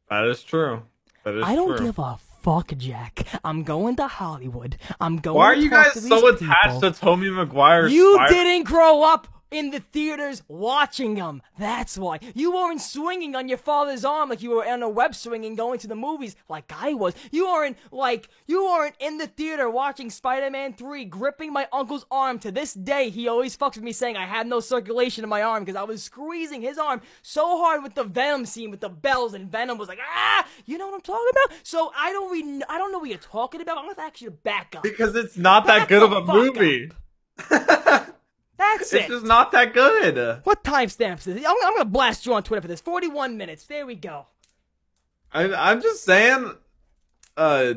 That is true. That is I don't true. give a fuck, Jack. I'm going to Hollywood. I'm going. To Hollywood. Why are you guys so these attached people. to Tommy Maguire? You Spider- didn't grow up in the theaters watching them. That's why. You weren't swinging on your father's arm like you were on a web swing and going to the movies like I was. You weren't like you weren't in the theater watching Spider-Man 3 gripping my uncle's arm. To this day, he always fucks with me saying I had no circulation in my arm because I was squeezing his arm so hard with the Venom scene with the bells and Venom was like, "Ah!" You know what I'm talking about? So I don't re- I don't know what you're talking about. I'm going to ask you to back up. Because it's not that good of a movie. That's It's it. just not that good. What timestamps is it? I'm, I'm gonna blast you on Twitter for this. 41 minutes. There we go. I, I'm just saying, uh,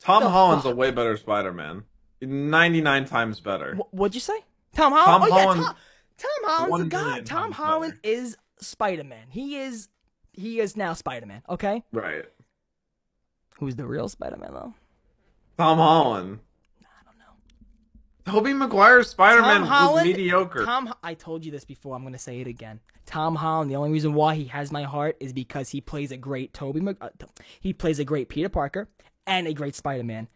Tom The Holland's a way better Spider-Man. 99 times better. Wh- what'd you say? Tom Holland. Tom oh Holland- yeah, Tom, Tom Holland's guy. million Tom Holland is Spider-Man. He is. He is now Spider-Man. Okay. Right. Who's the real Spider-Man though? Tom Holland. Tobey Maguire's Spider-Man Tom was mediocre. Tom. I told you this before. I'm gonna say it again. Tom Holland. The only reason why he has my heart is because he plays a great Toby. Mag- uh, he plays a great Peter Parker and a great Spider-Man.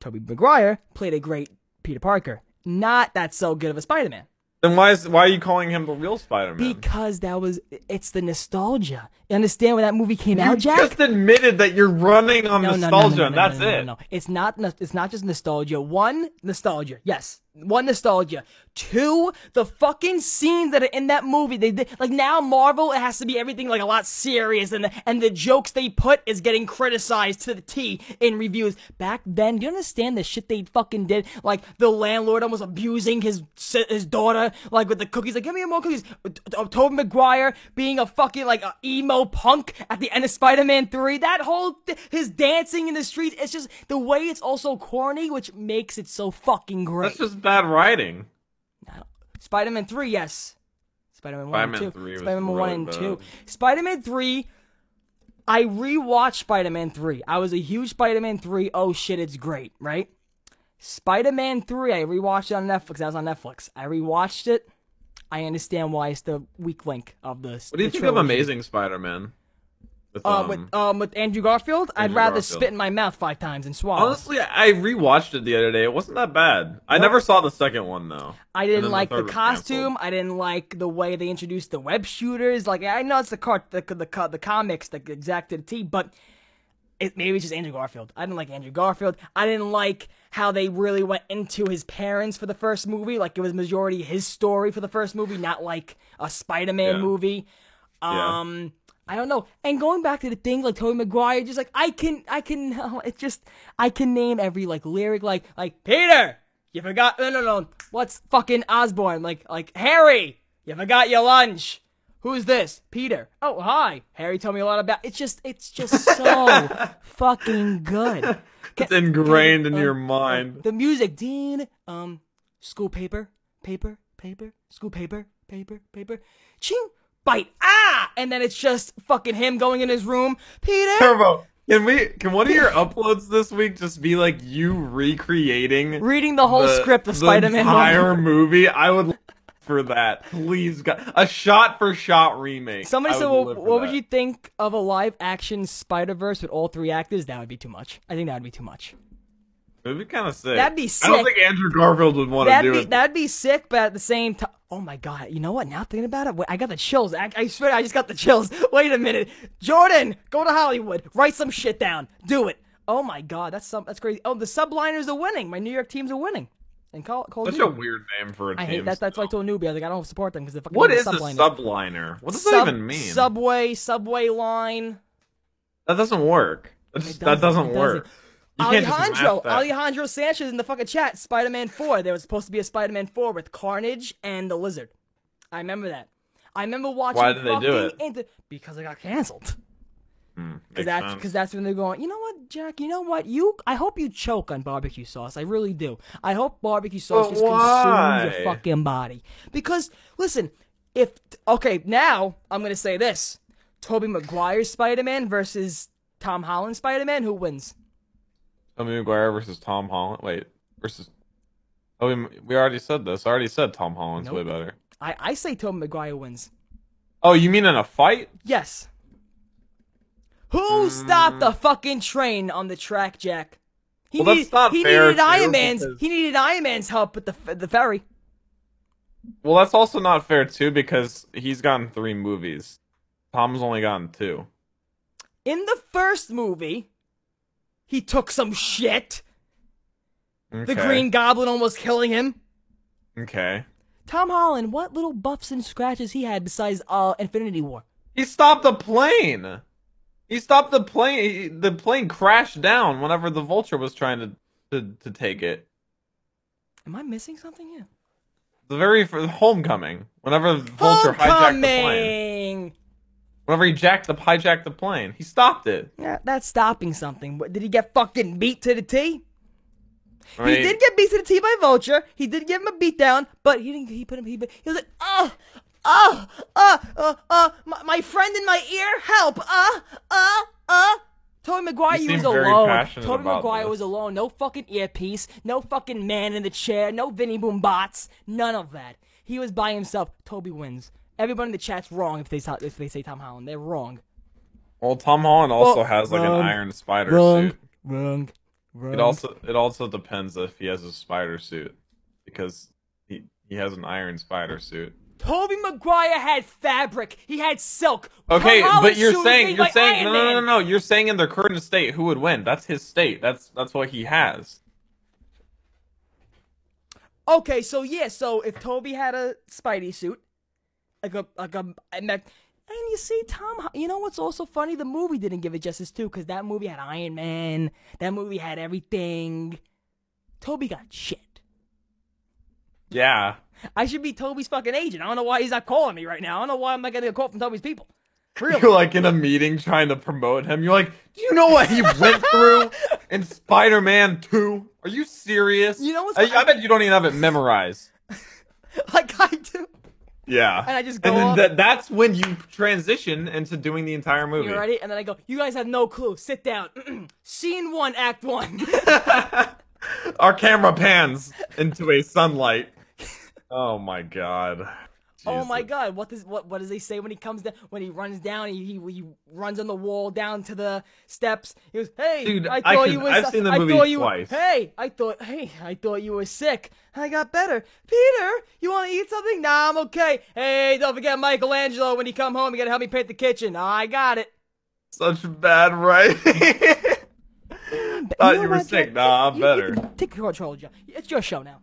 Tobey Maguire played a great Peter Parker. Not that so good of a Spider-Man. Then why is why are you calling him the real Spider-Man? Because that was it's the nostalgia. You understand when that movie came you out, Jack? You just admitted that you're running on no, no, no, nostalgia, no, no, and no, that's no, no, it. No, no. It's not. It's not just nostalgia. One, nostalgia. Yes, one nostalgia. Two, the fucking scenes that are in that movie. They did like now Marvel. It has to be everything like a lot serious, and the, and the jokes they put is getting criticized to the T in reviews. Back then, do you understand the shit they fucking did? Like the landlord almost abusing his his daughter, like with the cookies. Like, give me more cookies. Tobey Maguire being a fucking like a emo punk at the end of Spider-Man 3. That whole th- his dancing in the streets, it's just the way it's also corny, which makes it so fucking great. Bad writing. Spider-Man 3, yes. Spider-Man 1 and Spider-Man 2. 3 Spider-Man 1 and bad. 2. Spider-Man 3 I rewatched Spider-Man 3. I was a huge Spider-Man 3. Oh shit, it's great, right? Spider-Man 3, I rewatched it on Netflix. I was on Netflix. I rewatched it. I understand why it's the weak link of the What do you think of. Amazing Spider-Man? With, Uh, um, with um with Andrew Garfield, I'd rather Garfield. spit in my mouth five times and swallow. honestly, I rewatched it the other day. It wasn't that bad. I never saw the second one though. I didn't like the, was costume. I didn't like the way they introduced the web shooters. Like I know it's the cart, the the the, the comics, the exact to the T, but it maybe it's just Andrew Garfield. I didn't like Andrew Garfield. I didn't like how they really went into his parents for the first movie. Like it was majority his story for the first movie, not like a Spider-Man Yeah. movie. Yeah. Um, I don't know. And going back to the thing like Tobey Maguire, just like I can, I can, it's just I can name every like lyric, like like Peter, you forgot. No, no, no. What's fucking Osborn? Like like Harry, you forgot your lunch. Who's this? Peter. Oh, hi. Harry told me a lot about. It's just, it's just so fucking good. It's ingrained in um, your um, mind. the music, Dean. Um, school paper, paper, paper, school paper, paper, paper. Ching, bite, ah, and then it's just fucking him going in his room. Peter. Turbo, can we? Can one of your uploads this week just be like you recreating Reading the whole the- script of the Spider-Man. entire movie? I would for that. Please, God, a shot for shot remake. Somebody I said, would well, live for "What would you think of a live-action Spider-Verse with all three actors?" That would be too much. I think that would be too much. It'd be kind of sick. That'd be sick. I don't think Andrew Garfield would want to do be it. that'd be sick, but at the same time, oh my god! You know what? Now thinking about it, wait, I got the chills. I, I swear, I just got the chills. Wait a minute, Jordan, go to Hollywood, write some shit down, do it. Oh my god, that's some that's crazy. Oh, the Subliners are winning. My New York teams are winning. And call call Such Duty. a weird name for a I team. hate that. That's why I told newbie. I was like, I don't support them because they fucking What is a subliner? What does Sub- that even mean? Subway, subway line. that doesn't work. That, just, that doesn't work. Just Alejandro. Alejandro Sanchez in the fucking chat. Spider-Man Four. There was supposed to be a Spider-Man Four with Carnage and the Lizard. I remember that. I remember watching. Why did they do it? Into, because it got canceled. Hmm, Because makes that's because that's when they're going. You know what, Jack? You know what? You. I hope you choke on barbecue sauce. I really do. I hope barbecue sauce But just why? consumes your fucking body. Because listen, if okay, now I'm gonna say this: Tobey Maguire's Spider-Man versus Tom Holland's Spider-Man. Who wins? Tommy McGuire versus Tom Holland. Wait, versus. Oh, we, we already said this. I already said Tom Holland's way better. I I say Tobey Maguire wins. Oh, you mean in a fight? Yes. Who hmm. stopped the fucking train on the track, Jack? He Well, that's needed, he needed too, Iron Man's because- he needed Iron Man's help with the the ferry. Well, that's also not fair too because he's gotten three movies. Tom's only gotten two. In the first movie, he took some shit. Okay. The Green Goblin almost killing him. Okay. Tom Holland, what little buffs and scratches he had besides uh Infinity War? He stopped the plane. He stopped the plane. he- The plane crashed down whenever the vulture was trying to to, to take it. Am I missing something here? The very for homecoming. Whenever the vulture hijacked the plane. Whenever he jacked the hijacked the plane, he stopped it. Yeah, that's stopping something. But did he get fucking beat to the T? I mean, He did get beat to the T by Vulture. He did give him a beat down, but he didn't. He put him. He, he was like, oh, oh, uh, uh, uh, my, my friend in my ear, help, uh, uh, uh. Tobey Maguire he was very alone. about Maguire this. was alone. No fucking earpiece. No fucking man in the chair. No Vinny Boom Bots. None of that. He was by himself. Toby wins. Everybody in the chat's wrong if they say, if they say Tom Holland. They're wrong. Well, Tom Holland also Oh, has like wrong, an Iron Spider Wrong. suit. Wrong. Wrong. It also it also depends if he has a spider suit because he he has an Iron Spider suit. Tobey Maguire had fabric. He had silk. Okay, but you're saying you're saying no, no no no no you're saying in their current state who would win? That's his state. That's that's what he has. Okay, so yeah, so if Toby had a Spidey suit, like a like a, a mech, and you see Tom, you know what's also funny? The movie didn't give it justice too, because that movie had Iron Man. That movie had everything. Toby got shit. Yeah. I should be Toby's fucking agent. I don't know why he's not calling me right now. I don't know why I'm not getting a call from Toby's people. Really? You're like in a meeting trying to promote him. You're like, do you know what he went through in Spider-Man 2? Are you serious? You know what's- I, I bet you don't even have it memorized. like I do. Yeah. And I just go And then that, that's when you transition into doing the entire movie. You ready? And then I go, you guys have no clue. Sit down. Scene one, act one. Our camera pans into a sunlight. Oh my god. Oh my god, what does what what does he say when he comes down when he runs down he, he he runs on the wall down to the steps. He goes, "Hey, Dude, I I thought can- you was I've seen the I movie thought you twice. Hey, I thought hey, I thought you were sick. I got better. Peter, you want to eat something? Nah, I'm okay. Hey, don't forget Michelangelo when you come home, you got to help me paint the kitchen. I got it. Such bad writing. Thought know you were sick. Nah, I'm You- better. you- Take control, Joe. It's your show now.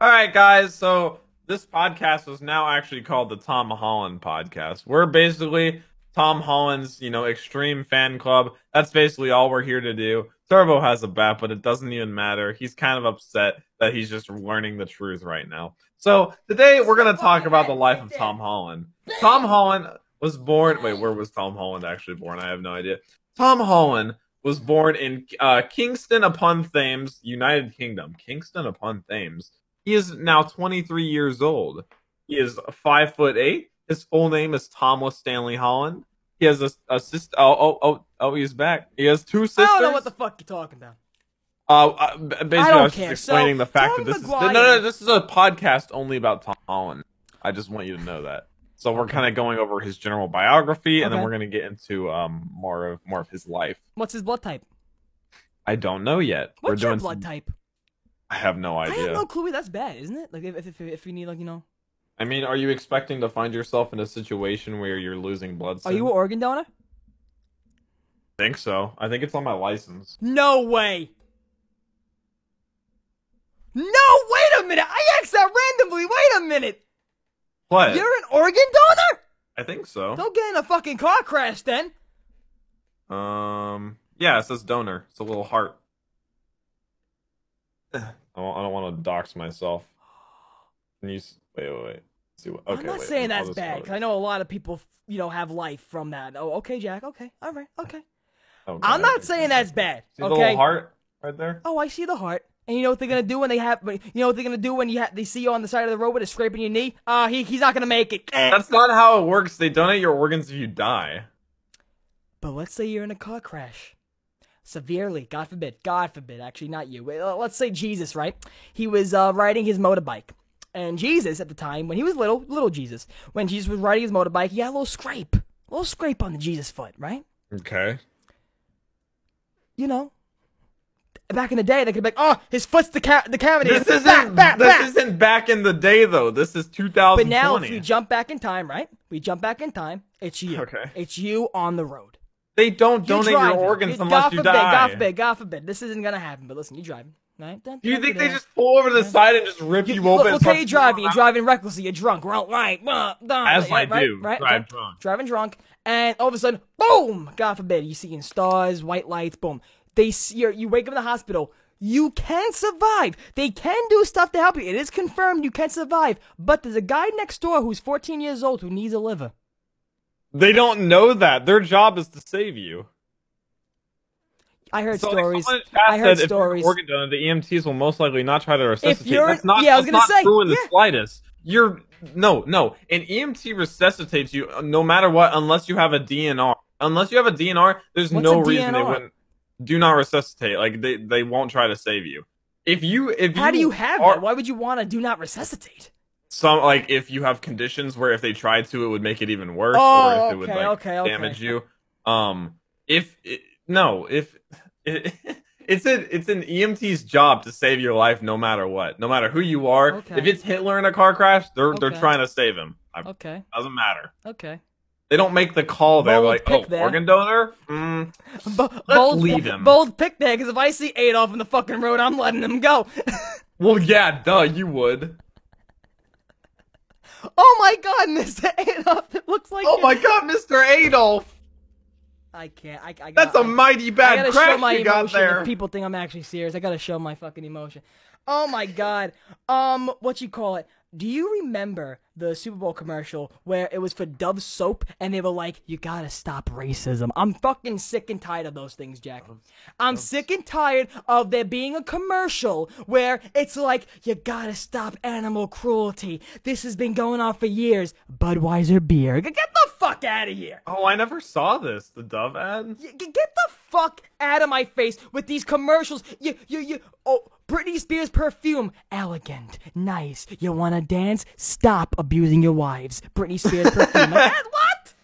All right, guys. So this podcast is now actually called the Tom Holland Podcast. We're basically Tom Holland's, you know, extreme fan club. That's basically all we're here to do. Turbo has a bat, but it doesn't even matter. He's kind of upset that he's just learning the truth right now. So today we're gonna talk about the life of Tom Holland. Tom Holland was born. Wait, where was Tom Holland actually born? I have no idea. Tom Holland was born in uh, Kingston upon Thames, United Kingdom. Kingston upon Thames. He is now 23 years old. He is five foot eight. His full name is Thomas Stanley Holland. He has a, a sister. Oh, oh, oh, oh, he's back. He has two sisters. I don't know what the fuck you're talking about. Uh, uh, basically, I I, was care. just explaining So, the fact Tom that this Maguire- is no, no, this is a podcast only about Tom Holland. I just want you to know that. So we're kind of going over his general biography, and then we're going to get into um more of more of his life. What's his blood type? I don't know yet. What's we're doing your blood some- type? I have no idea. I have no clue. That's bad, isn't it? Like if if if you need like you know, I mean, are you expecting to find yourself in a situation where you're losing blood? are you an organ donor? I think so. I think it's on my license. No way. No, wait a minute. I asked that randomly. Wait a minute. What? You're an organ donor? I think so. Don't get in a fucking car crash then. Um. Yeah, it says donor. It's a little heart. I don't, I don't want to dox myself. Can you wait? Wait. wait. See what? Okay. I'm not wait, saying I'll that's bad because I know a lot of people, you know, have life from that. Oh, okay, Jack. Okay, all right, okay. oh, I'm not saying that's bad. See the Okay. little heart right there? Oh, I see the heart. And you know what they're gonna do when they have, you know what they're gonna do when you ha- they see you on the side of the road with a scraping your knee? Uh, he he's not gonna make it. That's not how it works. They donate your organs if you die. But let's say you're in a car crash. Severely, God forbid, God forbid, actually, not you. Let's say Jesus, right? He was uh, riding his motorbike. And Jesus, at the time, when he was little, little Jesus, when Jesus was riding his motorbike, he had a little scrape. A little scrape on the Jesus foot, right? Okay. You know. Back in the day, they could be like, oh, his foot's the, ca- the cavity. This isn't. bah, this bah, isn't back in the day, though. This is 2020. But now, if we jump back in time, right? We jump back in time. It's you. Okay. It's you on the road. They don't You're donate your organs You- unless God you forbid, die. God forbid, God forbid. This isn't gonna happen. But listen, you're driving, right? Do you think they just pull over to the side and just rip you, You, open? look, how you're driving. You're driving recklessly. You're drunk. Right, right, right, right, As I right, do, right, drive right. drunk. Driving drunk, and all of a sudden, boom! God forbid, you're seeing stars, white lights, boom. They see you. You wake up in the hospital. You can survive. They can do stuff to help you. It is confirmed you can survive. But there's a guy next door who's 14 years old who needs a liver. They don't know that. Their job is to save you. I heard So, stories. chat I heard said if stories. organ donor, the EMTs will most likely not try to resuscitate. you're- that's not, yeah, I was gonna not say, true in the slightest. You're no, no. An EMT resuscitates you uh, no matter what, unless you have a DNR. Unless you have a DNR, there's What's no reason they wouldn't. Do not resuscitate. Like they, they won't try to save you. If you, if How do you have are, that? Why would you want to do not resuscitate? Some like if you have conditions where if they tried to, it would make it even worse, Oh, or if it would okay, like okay, okay. damage you. Um, if it, no, if it, it's a it's an EMT's job to save your life no matter what, no matter who you are. If it's Hitler in a car crash, they're they're trying to save him. It Okay, doesn't matter. okay. They don't make the call there Bold like, oh, there. organ donor. Mm, Bo- bold, leave him. bold pick there, because if I see Adolf in the fucking road, I'm letting him go. well, yeah, duh, you would. Oh my god, Mr. Adolf, it looks like Oh my God, Mr. Adolf, I can't. I, I that's gotta, a mighty I bad gotta show my you got emotion. there. People think I'm actually serious, I gotta show my fucking emotion. Oh my god. Um, what you call it? Do you remember the Super Bowl commercial where it was for Dove soap and they were like, "You gotta stop racism." I'm fucking sick and tired of those things, Jack. I'm sick and tired of there being a commercial where it's like, "You gotta stop animal cruelty." This has been going on for years. Budweiser beer. Get the fuck out of here. Oh, I never saw this. The Dove ad. Get the fuck out of my face with these commercials. You, you, you. Oh, Britney Spears perfume, elegant, nice. You wanna dance? Stop abusing your wives. Britney Spears perfume. Like, what?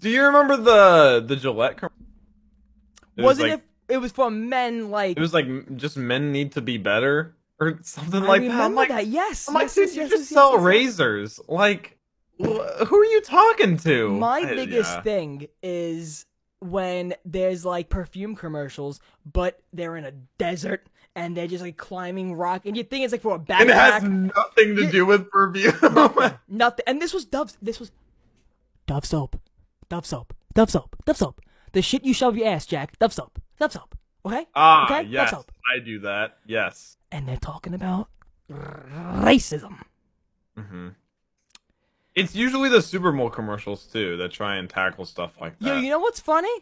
Do you remember the the Gillette? Com- it was Wasn't like, it? It was for men. Like It was like just men need to be better or something I like that. I'm like, that. Yes. I'm like, yes, dude, yes, you just sell razors. Like, wh- who are you talking to? My biggest yeah. thing is when there's like perfume commercials, but they're in a desert and they're just like climbing rock, and you think it's like for a backpack. And it has nothing to do with perfume. Nothing. And this was Dove. This was Dove soap. Dove soap. Dove soap. Dove soap. The shit you shove your ass, Jack. Dove soap. Dove soap. Okay. ah, okay. yes, Dove soap. I do that. Yes. And they're talking about racism. hmm It's usually the Super Bowl commercials too that try and tackle stuff like that. Yo, you know what's funny?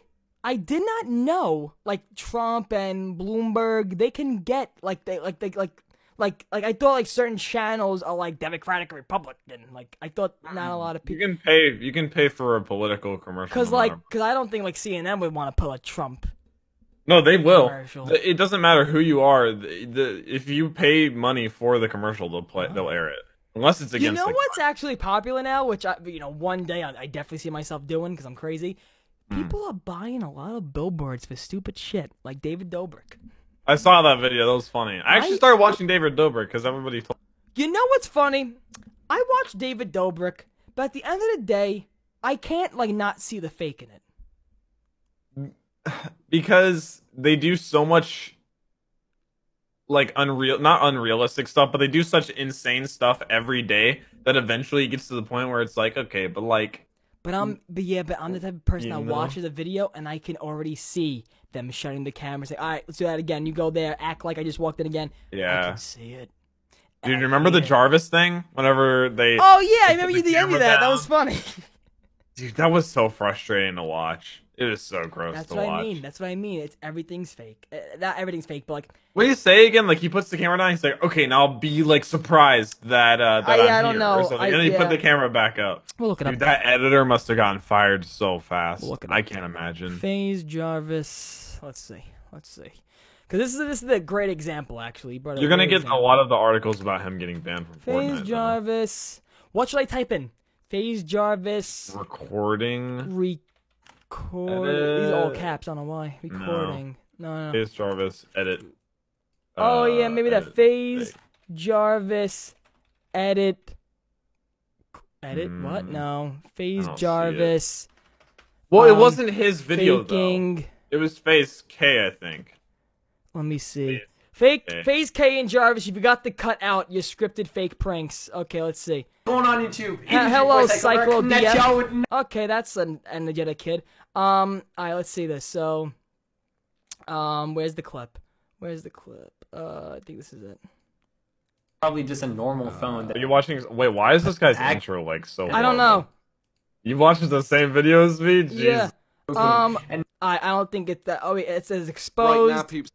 I did not know like Trump and Bloomberg they can get like they like they like like like I thought like certain channels are like Democratic or Republican. Like I thought not a lot of people. you can pay. You can pay for a political commercial. because no like because I don't think like CNN would want to put a Trump. No, they will. Commercial. It doesn't matter who you are. The, the if you pay money for the commercial, they'll play. They'll air it unless it's against. You know what's actually popular now, which I, you know, one day I, I definitely see myself doing because I'm crazy. Hmm. People are buying a lot of billboards for stupid shit, like David Dobrik. I saw that video. That was funny. I actually I- started watching David Dobrik because everybody told. You know what's funny? I watch David Dobrik, but at the end of the day, I can't like not see the fake in it. because they do so much like unreal not unrealistic stuff but they do such insane stuff every day that eventually it gets to the point where it's like okay but like But I'm, but yeah, but I'm the type of person that know? watches a video and I can already see them shutting the camera. Say, all right, let's do that again. You go there, act like I just walked in again. I yeah can see it. dude I remember the it. Jarvis thing whenever they Oh yeah, I remember you the me camera that. That was funny. dude that was so frustrating to watch it is so gross That's what watch I mean. That's what I mean. It's everything's fake. Uh, not everything's fake, but like what do you say again like he puts the camera down he's like okay now I'll be like surprised that uh that I- don't here know. or something. I- and then he yeah. put the camera back up we'll look it Dude, up. that editor must have gotten fired so fast. We'll look it I can't imagine. FaZe Jarvis. Let's see. Let's see. Because this is this is a great example. Actually, brought You're gonna get a lot of the articles about him getting banned from FaZe Fortnite. though. Jarvis. What should I type in? FaZe Jarvis Recording. Record. These are all caps. I don't know why. Recording. No, no. no. FaZe Jarvis edit. Oh Uh, yeah, maybe that phase. fake. Jarvis edit edit what? Mm, No. Phase don't it. Jarvis Well, it Um, wasn't his video faking though. It was FaZe K, I think. let me see. Phase Fake K. FaZe K and Jarvis, you forgot to cut out your scripted fake pranks. Okay, let's see. going on YouTube. He- hello, Cyclo Connect DF. Okay, that's an energetic kid. Um, alright, let's see this. So, um, where's the clip? Where's the clip? Uh, I think this is it. probably just a normal phone. That Are you watching? Wait, why is this guy's Act- intro like so? I don't horrible? know. You watching the same video as me? Jeez. Yeah. Um, and I I don't think it's that. Oh wait, it says exposed. Right exposed. now, peeps.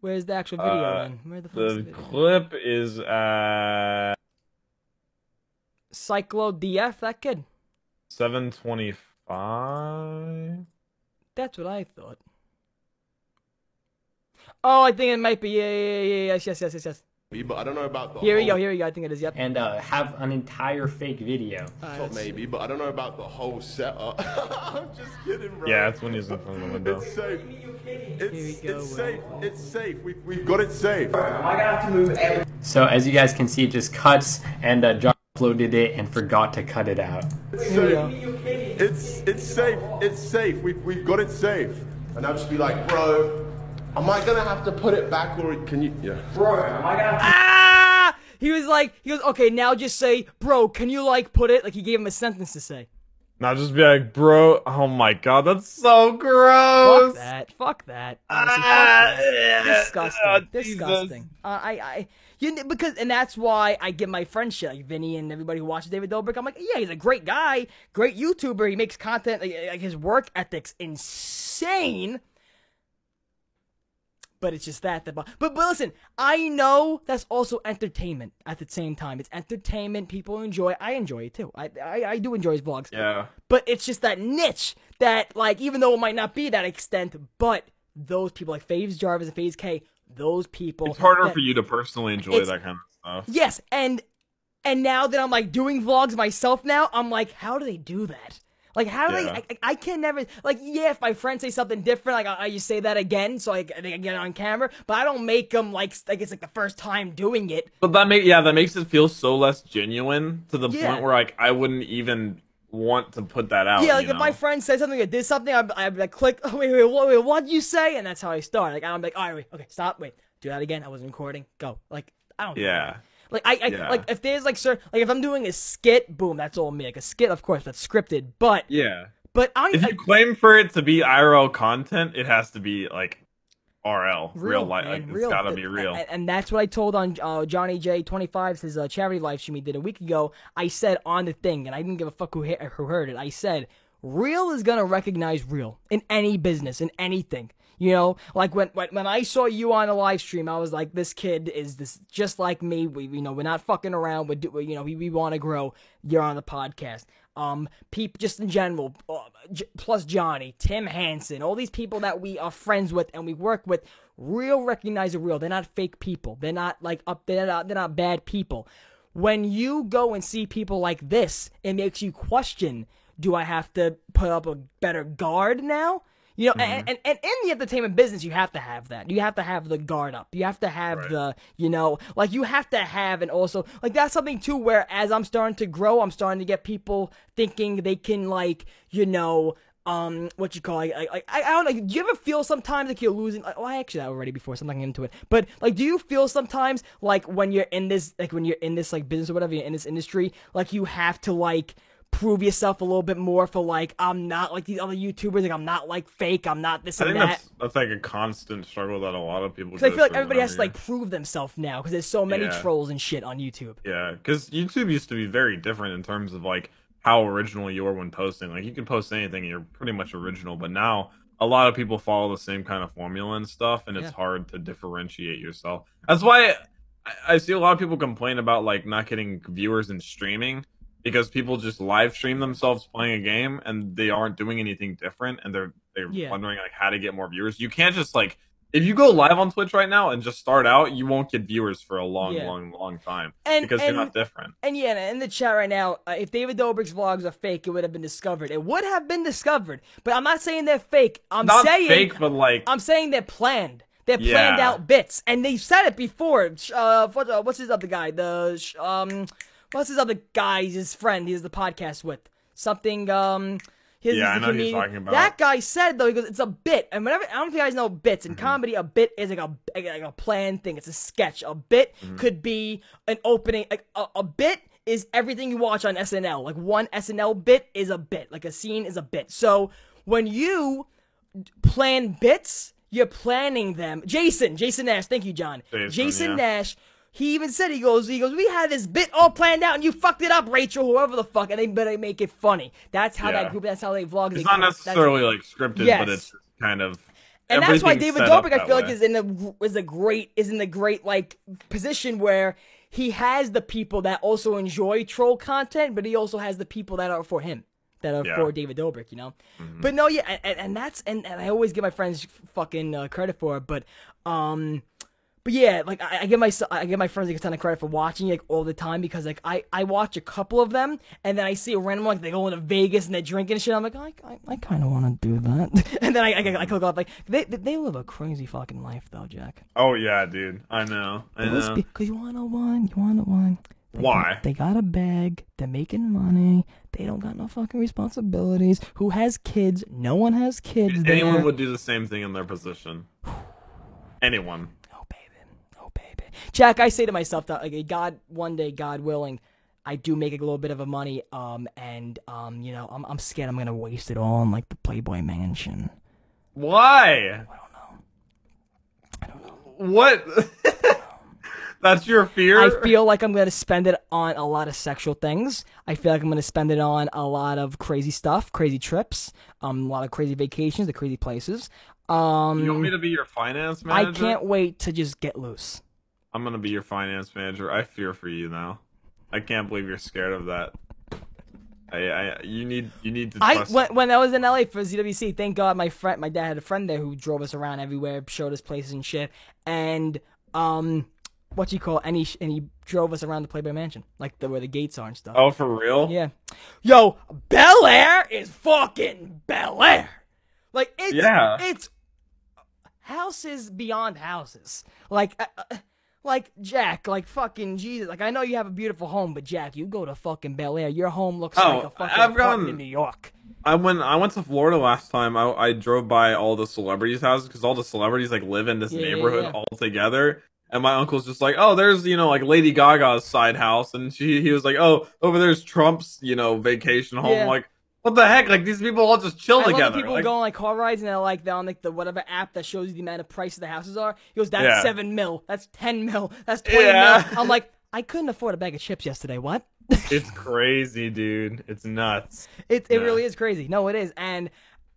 Where's the actual video Uh, then? Where the fuck's the The video? clip is uh Cyclo DF, that kid. seven twenty five. That's what I thought. Oh, I think it might be. Yeah, yeah, yeah, yeah. Yes, yes, yes, yes, yes. But I don't know about the Here we whole, go. Here we go. I think it is. Yep. and uh, have an entire fake video. Alright, Top see. maybe, but I don't know about the whole setup. I'm just kidding, bro. Yeah, that's when he's in front of the window. It's safe. It's, go, it's Will. safe. It's safe. We've, we've got it safe. So as you guys can see, it just cuts, and uh, John uploaded it and forgot to cut it out. It's Here we go. It's it's safe. It's safe. We've, we've got it safe. And I'll just be like, bro, am I gonna have to put it back or can you? Yeah. Bro, am I gonna? ah! He was like, he was okay, now just say, bro, can you like put it? Like he gave him a sentence to say. Now just be like, bro. Oh my god, that's so Fuck gross. that. Fuck that. Honestly, Ah, fuck that. yeah. Disgusting. Oh, Disgusting. Uh, I, I, you because, and that's why I give my friends shit like Vinny and everybody who watches David Dobrik. I'm like, yeah, he's a great guy, great YouTuber. He makes content. Like, like his work ethic's insane. But it's just that. that but, but listen, I know that's also entertainment at the same time. It's entertainment. People enjoy. I enjoy it too. I I, I do enjoy his vlogs. Yeah. But it's just that niche that, like, even though it might not be that extent, but those people like FaZe Jarvis and FaZe K, those people. It's harder that- for you to personally enjoy that kind of stuff. Yes, and and now that I'm like doing vlogs myself now, I'm like, how do they do that? Like, how do Yeah. they? I, I can never like. Yeah, if my friends say something different, like I, I just say that again, so I, I get it on camera. But I don't make them like like it's like the first time doing it. But that make yeah, that makes it feel so less genuine to the Yeah. point where like I wouldn't even want to put that out. Yeah, like if know? my friend says something or did something, I'd, I'd be like, click, oh, wait, wait, what, wait, what'd you say? And that's how I start. Like, I'm like, all right, wait, okay, stop, wait, do that again. I wasn't recording. Go. Like, I don't. know. Yeah. Like I, I Yeah. like if there's like certain like if I'm doing a skit, boom, that's all me. Like a skit, of course, that's scripted. But Yeah. but I'm, If I you claim for it to be IRL content, it has to be like RL, real, life. man, Like, it's real. gotta be real. And, and that's what I told on uh, Johnny J twenty five his uh, charity live stream he did a week ago. I said on the thing, and I didn't give a fuck who who heard it. I said real is gonna recognize real in any business in anything. You know, like when, when when I saw you on a live stream, I was like, this kid is this just like me. We you know we're not fucking around. We do you know we, we want to grow. You're on the podcast. Um, peep just in general, uh, J- plus Johnny, Tim Hansen, all these people that we are friends with and we work with, real recognize a real. They're not fake people. They're not like up. They're not. They're not bad people. When you go and see people like this, it makes you question: Do I have to put up a better guard now? You know, and, and, and in the entertainment business, you have to have that. You have to have the guard up. You have to have Right. the, you know, like you have to have, and also, like that's something too, where as I'm starting to grow, I'm starting to get people thinking they can, like, you know, um, what you call, like, I, I, I don't know. Do you ever feel sometimes like you're losing? Like, well, I actually that already before, so I'm not getting into it. But like, do you feel sometimes like when you're in this, like when you're in this like business or whatever, you're in this industry, like you have to like prove yourself a little bit more for like I'm not like these other YouTubers, like I'm not like fake, I'm not this I and think that. that's that's like a constant struggle that a lot of people. Because I feel like everybody has to like prove themselves now because there's so many Yeah. trolls and shit on YouTube. Yeah, because YouTube used to be very different in terms of like how original you were when posting. Like you can post anything, and you're pretty much original. But now a lot of people follow the same kind of formula and stuff, and it's hard to differentiate yourself. That's why I, I see a lot of people complain about like not getting viewers in streaming because people just live stream themselves playing a game and they aren't doing anything different, and they're they're Yeah. wondering like how to get more viewers. You can't just like if you go live on Twitch right now and just start out, you won't get viewers for a long, Yeah. long, long time And because and, you're not different. and yeah, in the chat right now, uh, if David Dobrik's vlogs are fake, it would have been discovered. It would have been discovered, but I'm not saying they're fake. I'm Not saying fake, but like I'm saying they're planned. They're planned Yeah. out bits, and they said it before. Uh, uh, what's his other guy? The um, what's his other guy? His friend. He has the podcast with something. Um, his, Yeah, I know who you're talking about. That guy said though, he goes, it's a bit, and whenever I don't know if you guys know bits Mm-hmm. in comedy, a bit is like a like a planned thing. It's a sketch. A bit Mm-hmm. could be an opening. Like a, a bit is everything you watch on SNL. Like one SNL bit is a bit. Like a scene is a bit. So when you plan bits, you're planning them. Jason, Jason Nash, thank you, John. Jason, yeah. Nash. He even said he goes, he goes, we had this bit all planned out and you fucked it up, Rachel, whoever the fuck, and they better make it funny. That's how Yeah. that group, that's how they vlog. It's they not necessarily like scripted, Yes. but it's kind of. and that's why David Dobrik, I feel like, is in the is a great is in the great like position where he has the people that also enjoy troll content, but he also has the people that are for him, that are Yeah. for David Dobrik, you know. But no, yeah, and, and that's and, and I always give my friends fucking uh, credit for it, but um. But yeah, like I, I give my I give my friends like a ton of credit for watching like all the time because like I, I watch a couple of them and then I see a random like they go into Vegas and they're drinking and shit. I'm like I, I, I kind of want to do that, and then I, I, I click off like they they- they live a crazy fucking life though, Jack. Oh yeah, dude. I know. I know. Because you want to one, you want to one. They Why? Got, they got a bag. They're making money. They don't got no fucking responsibilities. Who has kids? No one has kids. Anyone there. would do the same thing in their position. Anyone. Oh baby, oh baby, Jack. I say to myself that like God, one day, God willing, I do make a little bit of a money. Um, and um, you know, I'm I'm scared I'm gonna waste it all on like the Playboy Mansion. Why? I don't know. What? That's your fear? I feel like I'm gonna spend it on a lot of sexual things. I feel like I'm gonna spend it on a lot of crazy stuff, crazy trips, um, a lot of crazy vacations, the crazy places. Um, you want me to be your finance manager? I can't wait to just get loose. I'm gonna be your finance manager. I fear for you now. I can't believe you're scared of that. I, I you need you need to I when, when I was in LA for ZWC, thank God my friend, my dad had a friend there who drove us around everywhere, showed us places and shit, and um, what do you call, and he and he drove us around the Playboy Mansion, like the where the gates are and stuff. oh, for real? Yeah. Yo, Bel Air is fucking Bel Air. Like it's Yeah. it's houses beyond houses. Like uh, uh, like Jack, like fucking Jesus. Like I know you have a beautiful home, but Jack, you go to fucking Bel Air, your home looks Oh, like a fucking I've apartment gone- in New York. I went I went to Florida last time. I I drove by all the celebrities' houses because all the celebrities like live in this Yeah, yeah, neighborhood yeah. all together. And my uncle's just like, oh, there's you know like Lady Gaga's side house, and she he was like, oh, over there's Trump's you know vacation home. Yeah. Like, what the heck? Like these people all just chill I love together. the people Like, go on like car rides and they're like they're on like the whatever app that shows you the amount of price of the houses are. He goes, That's Yeah. seven mil, that's ten mil, that's twenty Yeah. mil. I'm like, I couldn't afford a bag of chips yesterday, what? it's crazy, dude. It's nuts. It it Yeah. really is crazy. No, it is, and,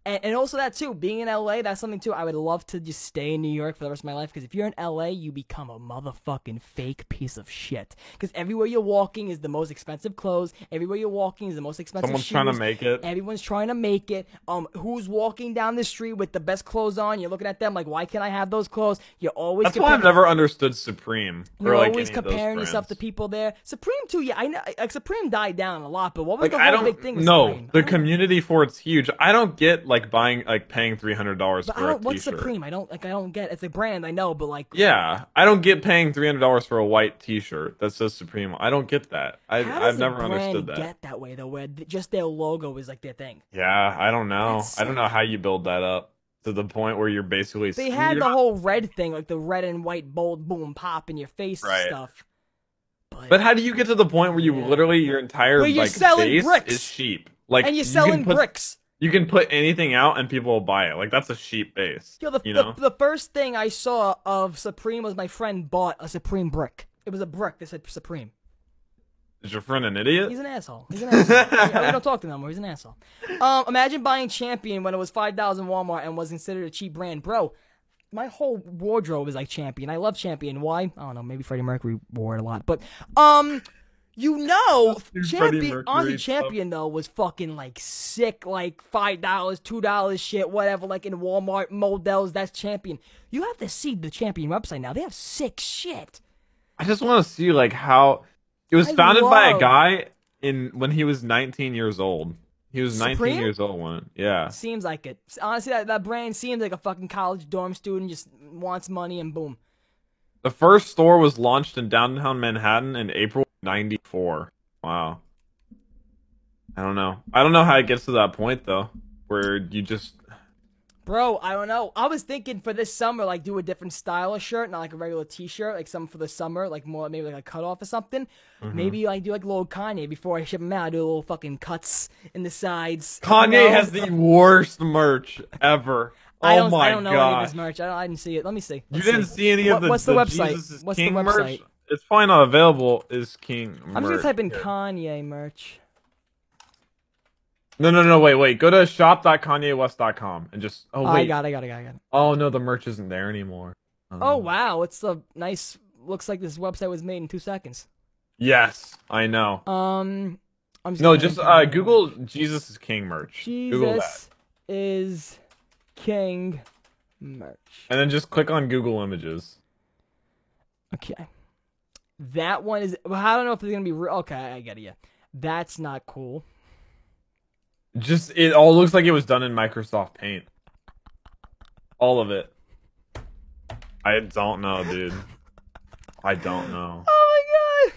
and and also that too. Being in LA, that's something too. I would love to just stay in New York for the rest of my life because if you're in LA, you become a motherfucking fake piece of shit. Because everywhere you're walking is the most expensive clothes. Everywhere you're walking is the most expensive. Someone's trying to make it. Everyone's trying to make it. Um, who's walking down the street with the best clothes on? You're looking at them like, why can't I have those clothes? You're always That's why I've never understood Supreme. You're like, always any of those comparing yourself to people there. Supreme too, yeah. I know. Like Supreme died down a lot, but what was Like the whole big thing? No, Supreme? The community for it's huge. I don't get like buying like paying three hundred dollars But I for a. What's t-shirt. Supreme? I don't like. I don't get. It's a brand. I know, but like. Yeah, I don't get paying three hundred dollars for a white T-shirt that says Supreme. I don't get that. I, How does I've never brand understood that. get that way though, where just their logo is like their thing? Yeah, I don't know. That's I don't know how you build that up to the point where you're basically. They had the whole red thing, like the red and white bold boom pop in your face Right. stuff. But, But how do you get to the point where you Yeah. literally your entire Where you're like selling base bricks. is sheep? Like and you're selling put, bricks. You can put anything out and people will buy it. Like that's a sheep base. Yo, the, you the, know. the first thing I saw of Supreme was my friend bought a Supreme brick. It was a brick that said Supreme. Is your friend an idiot? He's an asshole. He's an asshole. Yeah, we don't talk to him anymore. He's an asshole. Um, imagine buying Champion when it was five dollars in Walmart and was considered a cheap brand, bro. My whole wardrobe is like Champion. I love Champion. Why? I don't know. Maybe Freddie Mercury wore it a lot, but um, you know, Champion. Honestly. Champion though was fucking like sick, like five dollars, two dollars, shit, whatever. Like in Walmart models, that's Champion. You have to see the Champion website now. They have sick shit. I just want to see like how it was I founded by a guy in when he was 19 years old. He was 19 Supreme? years old when. Yeah. Seems like it. Honestly, that, that brand seems like a fucking college dorm student just wants money and boom. The first store was launched in downtown Manhattan in April '94. Wow. I don't know. I don't know how it gets to that point though, where you just Bro, I don't know. I was thinking for this summer, like do a different style of shirt, not like a regular T-shirt, like something for the summer, like more maybe like a cutoff or something. Mm-hmm. Maybe like do like a little Kanye before I ship them out. I do a little fucking cuts in the sides. Kanye has the worst merch ever. I oh don't, my I don't know any of his merch. I, don't, I didn't see it. Let me see. You Let's didn't see any of What- the what's the website? Jesus What's the website? merch? It's probably not available. Is King? I'm just gonna type in Kanye merch. No, no, no. Wait, wait. Go to shop.kanyewest.com and just. Oh Oh, wait. I got, it, I got, it, I got. it. Oh no, the merch isn't there anymore. Oh Um, wow, it's a nice. Looks like this website was made in two seconds. Yes, I know. Um, I'm just No, just uh, Google Jesus is King merch. Google that, Jesus is King merch. and then just click on Google Images. Okay. That one is. Well, I don't know if it's gonna be. Re- okay, I get it. Yeah, that's not cool. Just it all looks like it was done in Microsoft Paint. All of it. I don't know, dude. I don't know. Oh my god.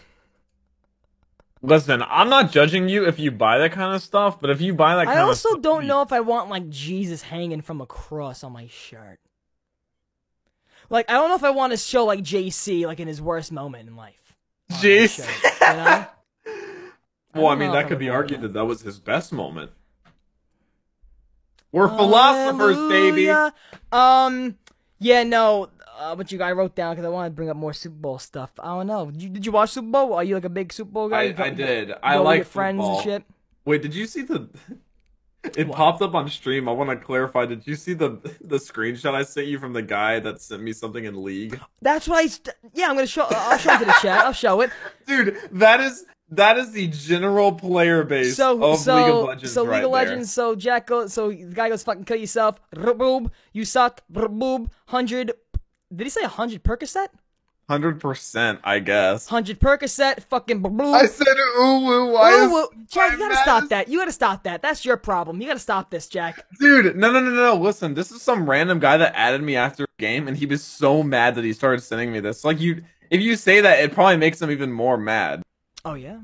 Listen, I'm not judging you if you buy that kind of stuff, but if you buy that kind I of also stuff, don't know if I want like Jesus hanging from a cross on my shirt. Like I don't know if I want to show like JC like in his worst moment in life. on my Jeez. shirt, you know? Well, I don't mean, that could be argued that. that that was his best moment. We're philosophers, baby. Um, yeah, no. Uh, but you guy wrote down because I wanted to bring up more Super Bowl stuff. I don't know. Did you, did you watch Super Bowl? Are you like a big Super Bowl guy? I, I did. I like your friends and shit. Wait, did you see the? It What? popped up on stream. I want to clarify. Did you see the the screenshot I sent you from the guy that sent me something in League? That's I. St- yeah, I'm gonna show. I'll show it to the chat. I'll show it. Dude, that is that is the general player base So of so League of Legends. so right League of there. Legends. So Jack goes. So the guy goes fucking kill yourself. Boob. You suck. Boob. Hundred. Did he say hundred Percocet? Hundred percent, I guess. Hundred Percocet. Fucking boob. I said, "Ooh, ooh, why Ooh, is- woo. Jack, you gotta that stop that. You gotta stop that. That's your problem. You gotta stop this, Jack. Dude, no, no, no, no. Listen, this is some random guy that added me after a game, and he was so mad that he started sending me this. Like, you, if you say that, it probably makes him even more mad. Oh yeah.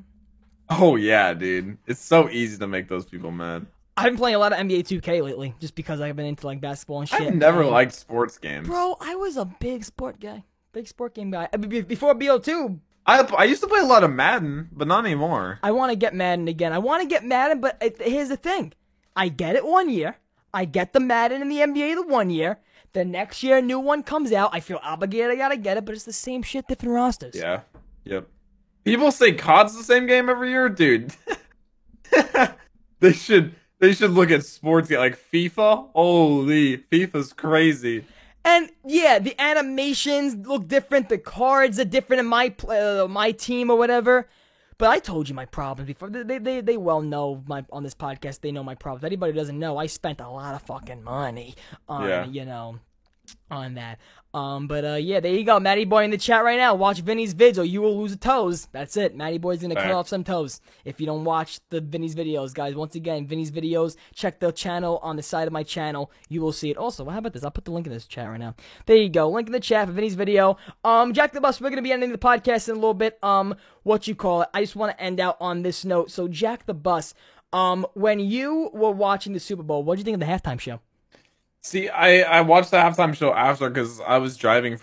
Oh yeah, dude. It's so easy to make those people mad. I've been playing a lot of NBA 2K lately, just because I've been into like basketball and shit. I've never and- liked sports games. Bro, I was a big sport guy, big sport game guy. Uh, Be- Before BO2, I I used to play a lot of Madden, but not anymore. I want to get Madden again. I want to get Madden, but it, here's the thing: I get it one year, I get the Madden in the NBA the one year. The next year, a new one comes out. I feel obligated. I gotta get it, but it's the same shit, different rosters. Yeah. Yep. People say COD's the same game every year, dude. they should they should look at sports like FIFA. Holy, FIFA's crazy. And yeah, the animations look different. The cards are different in my pl- uh, my team or whatever. But I told you my problems before. They, they, they well know my on this podcast. They know my problems. Anybody who doesn't know, I spent a lot of fucking money on Yeah. you know on that. Um, but uh, yeah, there you go, Matty Boy in the chat right now. Watch Vinny's vids, or you will lose a toes. That's it. Matty Boy's gonna cut off some toes if you don't watch the Vinny's videos, guys. Once again, Vinny's videos. Check the channel on the side of my channel. You will see it. Also, how about this? I'll put the link in this chat right now. There you go. Link in the chat for Vinny's video. Um, Jack the Bus. We're gonna be ending the podcast in a little bit. Um, what you call it? I just want to end out on this note. So, Jack the Bus. Um, when you were watching the Super Bowl, what did you think of the halftime show? See, I I watched the halftime show after because I was driving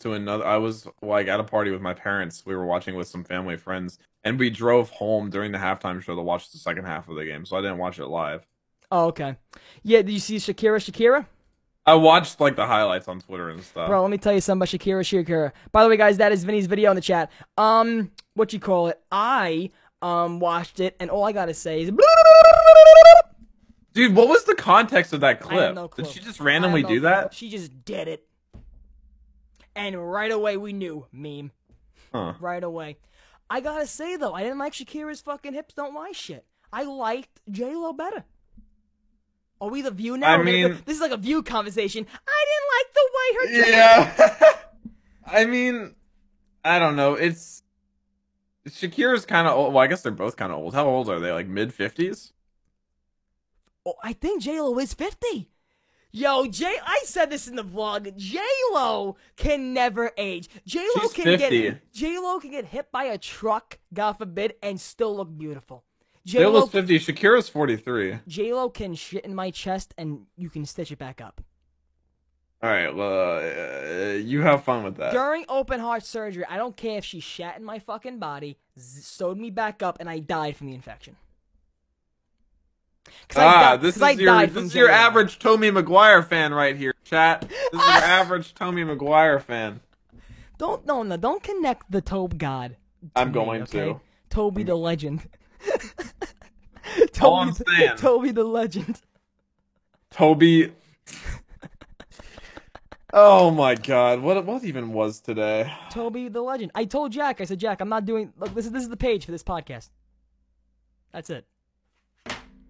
to another. I was like at a party with my parents. We were watching with some family friends, and we drove home during the halftime show to watch the second half of the game. So I didn't watch it live. Oh, okay. Yeah, did you see Shakira? Shakira? I watched like the highlights on Twitter and stuff. Bro, let me tell you something about Shakira Shakira. By the way, guys, that is Vinny's video in the chat. Um, what you call it? I um watched it, and all I gotta say is. Dude, what was the context of that clip? no. Did she just randomly no do clue. that? She just did it, and right away we knew meme. Huh. Right away. I gotta say though, I didn't like Shakira's fucking hips don't lie shit. I liked J Lo better. Are we the view now? I gonna mean- this is like a view conversation. I didn't like the way her. Yeah. I mean, I don't know. It's Shakira's kind of old. Well, I guess they're both kind of old. How old are they? Like mid fifties? Oh, I think J Lo is fifty. Yo, J. I said this in the vlog. J Lo can never age. J Lo She's can 50. get J Lo can get hit by a truck, God forbid, and still look beautiful. J J Lo Lo's fifty. Shakira's forty three. J Lo can shit in my chest, and you can stitch it back up. All right. Well, uh, you have fun with that. During open heart surgery, I don't care if she shat in my fucking body, sewed me back up, and I died from the infection. I Ah, di- this 'cause I is your this is your average Tobey Maguire fan right here, chat. This is your average Tobey Maguire fan. Don't no no don't connect the Tobe God. to I'm me, going okay? to. Tobey the legend. Tobey, All I'm the- saying. Tobey the legend. Tobey. oh my God! What what even was today? Tobey the legend. I told Jack. I said, Jack, I'm not doing. Look, this is this is the page for this podcast. That's it.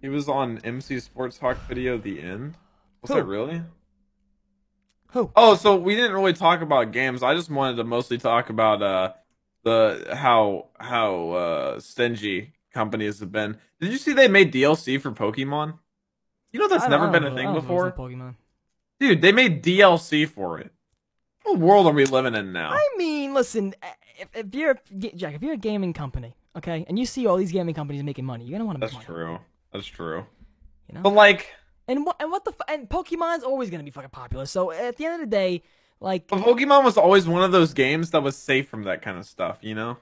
He was on MC Sports Talk video. The end. Was Who? that really? Who? Oh, so we didn't really talk about games. I just wanted to mostly talk about uh the how how uh stingy companies have been. Did you see they made DLC for Pokemon? You know that's never been a thing I don't know before. Pokemon. Dude, they made DLC for it. What world are we living in now? I mean, listen, eh, if, if you're Jack, if you're a gaming company, okay, and you see all these gaming companies making money, you're gonna want to That's true. That's true. You know? But like, And what and what the f- and Pokemon's always gonna be fucking popular. So at the end of the day, like Pokemon was always one of those games that was safe from that kind of stuff. You know.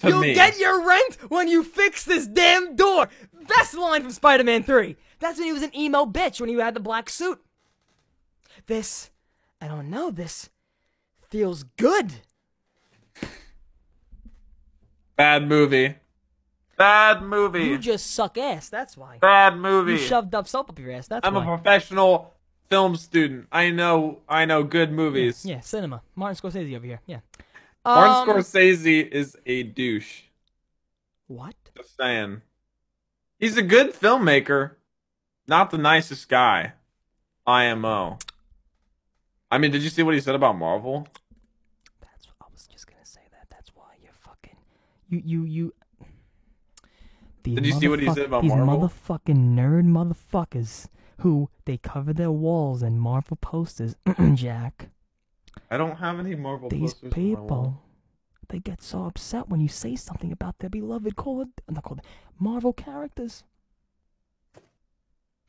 To You'll me. get your rent when you fix this damn door. Best line from Spider-Man 3. That's when he was an emo bitch when he had the black suit. This, I don't know, this feels good. Bad movie. Bad movie. You just suck ass, that's why. Bad movie. You shoved up soap up your ass, that's I'm why. a professional film student. I know. I know good movies. yeah, cinema. Martin Scorsese over here, yeah. Martin Um, Scorsese is a douche. What? Just saying. He's a good filmmaker, not the nicest guy. IMO. I mean, did you see what he said about Marvel? That's I was just gonna say that. That's why you're fucking you you you. These Did you see what he said motherfuck- about these Marvel? motherfucking nerd motherfuckers who they cover their walls in Marvel posters. Jack, I don't have any Marvel these posters on my wall. people, they get so upset when you say something about their beloved called not called Marvel characters.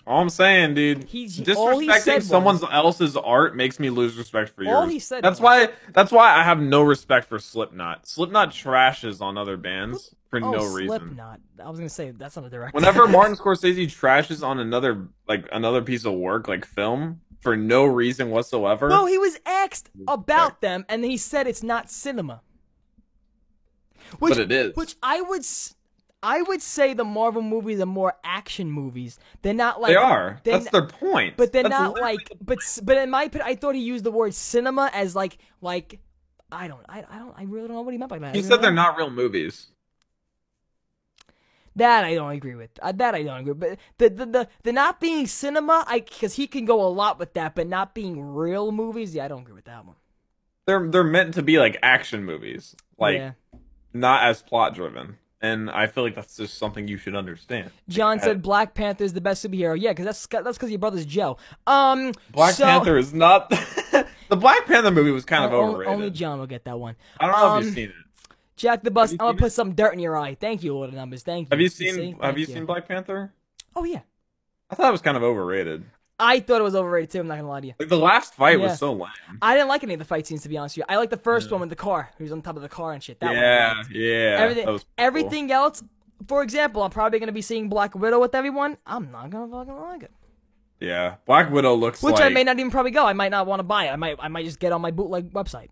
All I'm saying, dude, He's- all he disrespecting said someone was- else's art makes me lose respect for yours. All he said That's was- why. That's why I have no respect for Slipknot. Slipknot trashes on other bands for oh, no reason. Slipknot. I was gonna say that's not a direct. Whenever Martin Scorsese trashes on another like another piece of work, like film, for no reason whatsoever, No, he was asked about them, and he said it's not cinema. Which, But it is. Which I would, s- I would say the Marvel movies are more action movies. They're not like they are. That's their point. But they're That's not like. But but in my opinion, I thought he used the word cinema as like like. I don't. I, I don't. I really don't know what he meant by that. He said they're not real movies. That I don't agree with. Uh, that I don't agree. With. But the the the, the not being cinema, I because he can go a lot with that. But not being real movies, yeah, I don't agree with that one. They're they're meant to be like action movies, like yeah. not as plot driven. And I feel like that's just something you should understand. John said Black Panther is the best superhero. Yeah, because that's that's because your brother's Joe. Um, Black so- Panther is not. the Black Panther movie was kind of overrated. Only John will get that one. I don't know if um, you've seen it. Jack the Bus. I'm gonna put some dirt in your eye. Thank you, Lord of Numbers. Thank you. Have you see? seen Have Thank you seen Black Panther? Oh yeah, I thought it was kind of overrated. I thought it was overrated too. I'm not gonna lie to you. Like the last fight Yeah. was so lame. I didn't like any of the fight scenes to be honest with you. I like the first one with the car. He was on top of the car and shit. That one yeah, liked. yeah. everything, that was cool. everything else. For example, I'm probably gonna be seeing Black Widow with everyone. I'm not gonna fucking like it. Yeah, Black Widow looks Which like. I may not even probably go. I might not want to buy it. I might, I might just get on my bootleg website.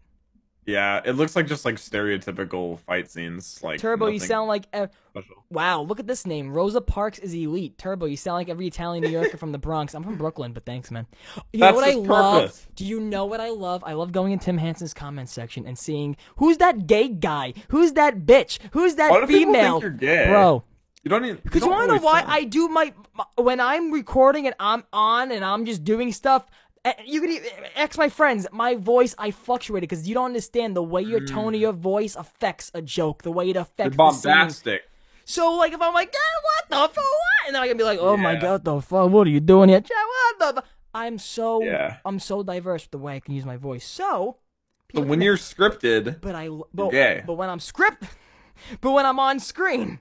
Yeah, it looks like just like stereotypical fight scenes. Like Turbo, you sound like. Special. wow, look at this name. Rosa Parks is elite. Turbo, you sound like every Italian New Yorker from the Bronx. I'm from Brooklyn, but thanks, man. You know That's what I his love? Do you know what I love? I love going in Tim Hansen's comment section and seeing who's that gay guy? Who's that bitch? Who's that Why do people think female? you're gay? Bro, You don't even. because you want to know why I do my, my when I'm recording and I'm on and I'm just doing stuff. Eh, You can even ask my friends. My voice, I fluctuated because you don't understand the way your tone of your voice affects a joke, the way it You're affects scene. bombastic. So like if I'm like, eh, what the fuck, what? and then I'm gonna be like, oh my god, the fuck, what are you doing here? What the fu-" I'm so, Yeah. I'm so diverse with the way I can use my voice. So, But when you're scripted, but I, but, but when I'm script, but when I'm on screen,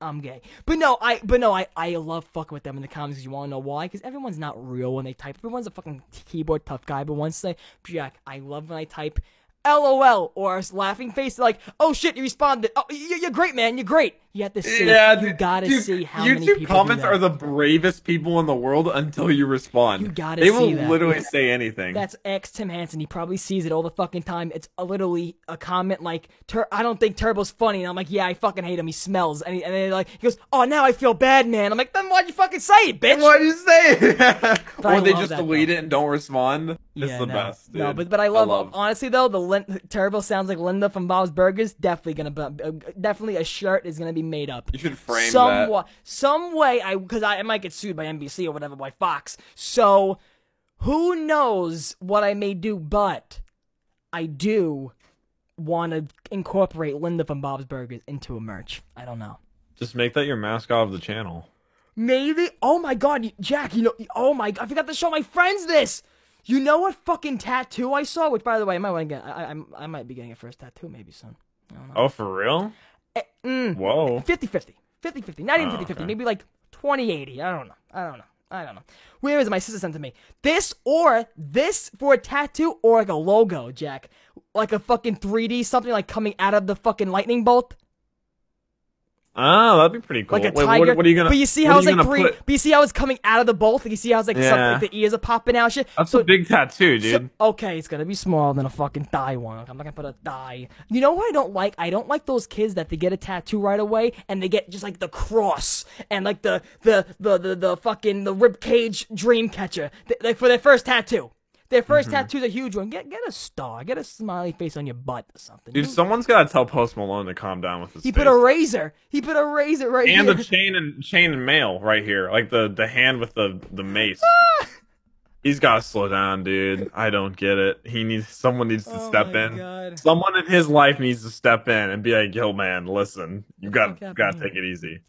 I'm gay. But no, I, but no, I, I love fucking with them in the comments. You want to know why? Because everyone's not real when they type. Everyone's a fucking keyboard tough guy. But once they, Jack, I love when I type. LOL or laughing face like, oh shit, you responded. Oh, you- you're great, man. You're great. You have to see. yeah, you gotta dude, see how YouTube many people comments are the bravest people in the world until you respond. You gotta They will that. literally say anything. That's ex Tim Hansen. He probably sees it all the fucking time. It's a, literally a comment like, Tur- "I don't think Turbo's funny," and I'm like, "Yeah, I fucking hate him. He smells." And, he, and then like he goes, "Oh, now I feel bad, man." I'm like, "Then why'd you fucking say it, bitch?" Why'd you say it? I or they just delete though. it and don't respond. It's Yeah, the no. best. No, dude. but but I love, honestly though the Lin- Turbo sounds like Linda from Bob's Burgers. Definitely gonna be, uh, definitely a shirt is gonna be made up. You should frame some that. wa- some way I because I, I might get sued by NBC or whatever by Fox. So who knows what I may do, but I do want to incorporate Linda from Bob's Burgers into a merch. I don't know. Just make that your mascot of the channel. Maybe. Oh my god, Jack, you know. Oh my god, I forgot to show my friends this. You know what fucking tattoo I saw? Which, by the way, I might want to get. I, I, I might be getting a first tattoo maybe soon. Oh, for real? Eh, mm, Whoa. 50 50. 50 50. Not even Oh, 50 50. okay. Maybe like 20 80. I don't know. I don't know. I don't know. Where is it? My sister sent to me. This or this for a tattoo or like a logo, Jack. Like a fucking 3D something like coming out of the fucking lightning bolt. Oh, that'd be pretty cool. Like a Wait, tiger. what, what are you gonna? But you see how it's like green. put- But you see how it's coming out of the bolt. Like you see how it's like, something, Yeah. like the ears are popping out. Shit. That's so, a big tattoo, so- dude. okay, it's gonna be smaller than a fucking thigh one. I'm not gonna put a thigh. You know what I don't like? I don't like those kids that they get a tattoo right away and they get just like the cross and like the the the the, the fucking the rib cage dream catcher th- like for their first tattoo. Their 1st Mm-hmm. tattoo's a huge one. Get get a star. Get a smiley face on your butt or something. Dude, someone's gotta tell Post Malone to calm down with his he face. put a razor. He put a razor right and here. And the chain and chain and mail right here, like the the hand with the the mace. He's got to slow down, dude. I don't get it. He needs someone needs to Oh step my in. God. Someone in his life needs to step in and be like, "Yo, man, listen, you got to got to take it easy."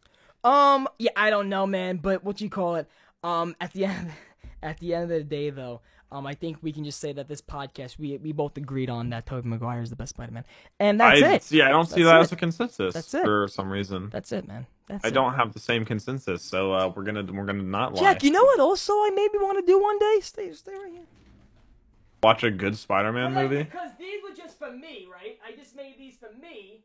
Um, yeah, I don't know, man, but what you call it? Um, at the end, at the end of the day, though, um, I think we can just say that this podcast, we we both agreed on that Tobey Maguire is the best Spider-Man, and that's I it. see. I don't see That's that it. as a consensus That's it. for some reason. That's it, man. That's I it. don't have the same consensus, so uh, we're gonna we're gonna not lie. Jack, you know what? Also, I maybe want to do one day. Stay, stay right here. Watch a good Spider-Man movie. Because these were just for me, right? I just made these for me.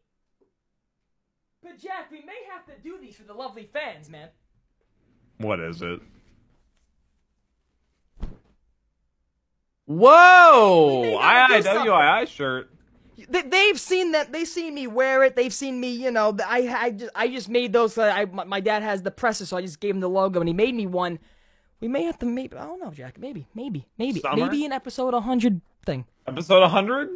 But Jack, we may have to do these for the lovely fans, man. What is it? Whoa! We gotta do something. IIWII shirt. They, they've seen that. They've seen me wear it. They've seen me. You know, I I just I just made those. Uh, I my, my dad has the presses, so I just gave him the logo, and he made me one. We may have to maybe I don't know, Jack. Maybe maybe maybe Summer? maybe an episode 100 thing. Episode 100?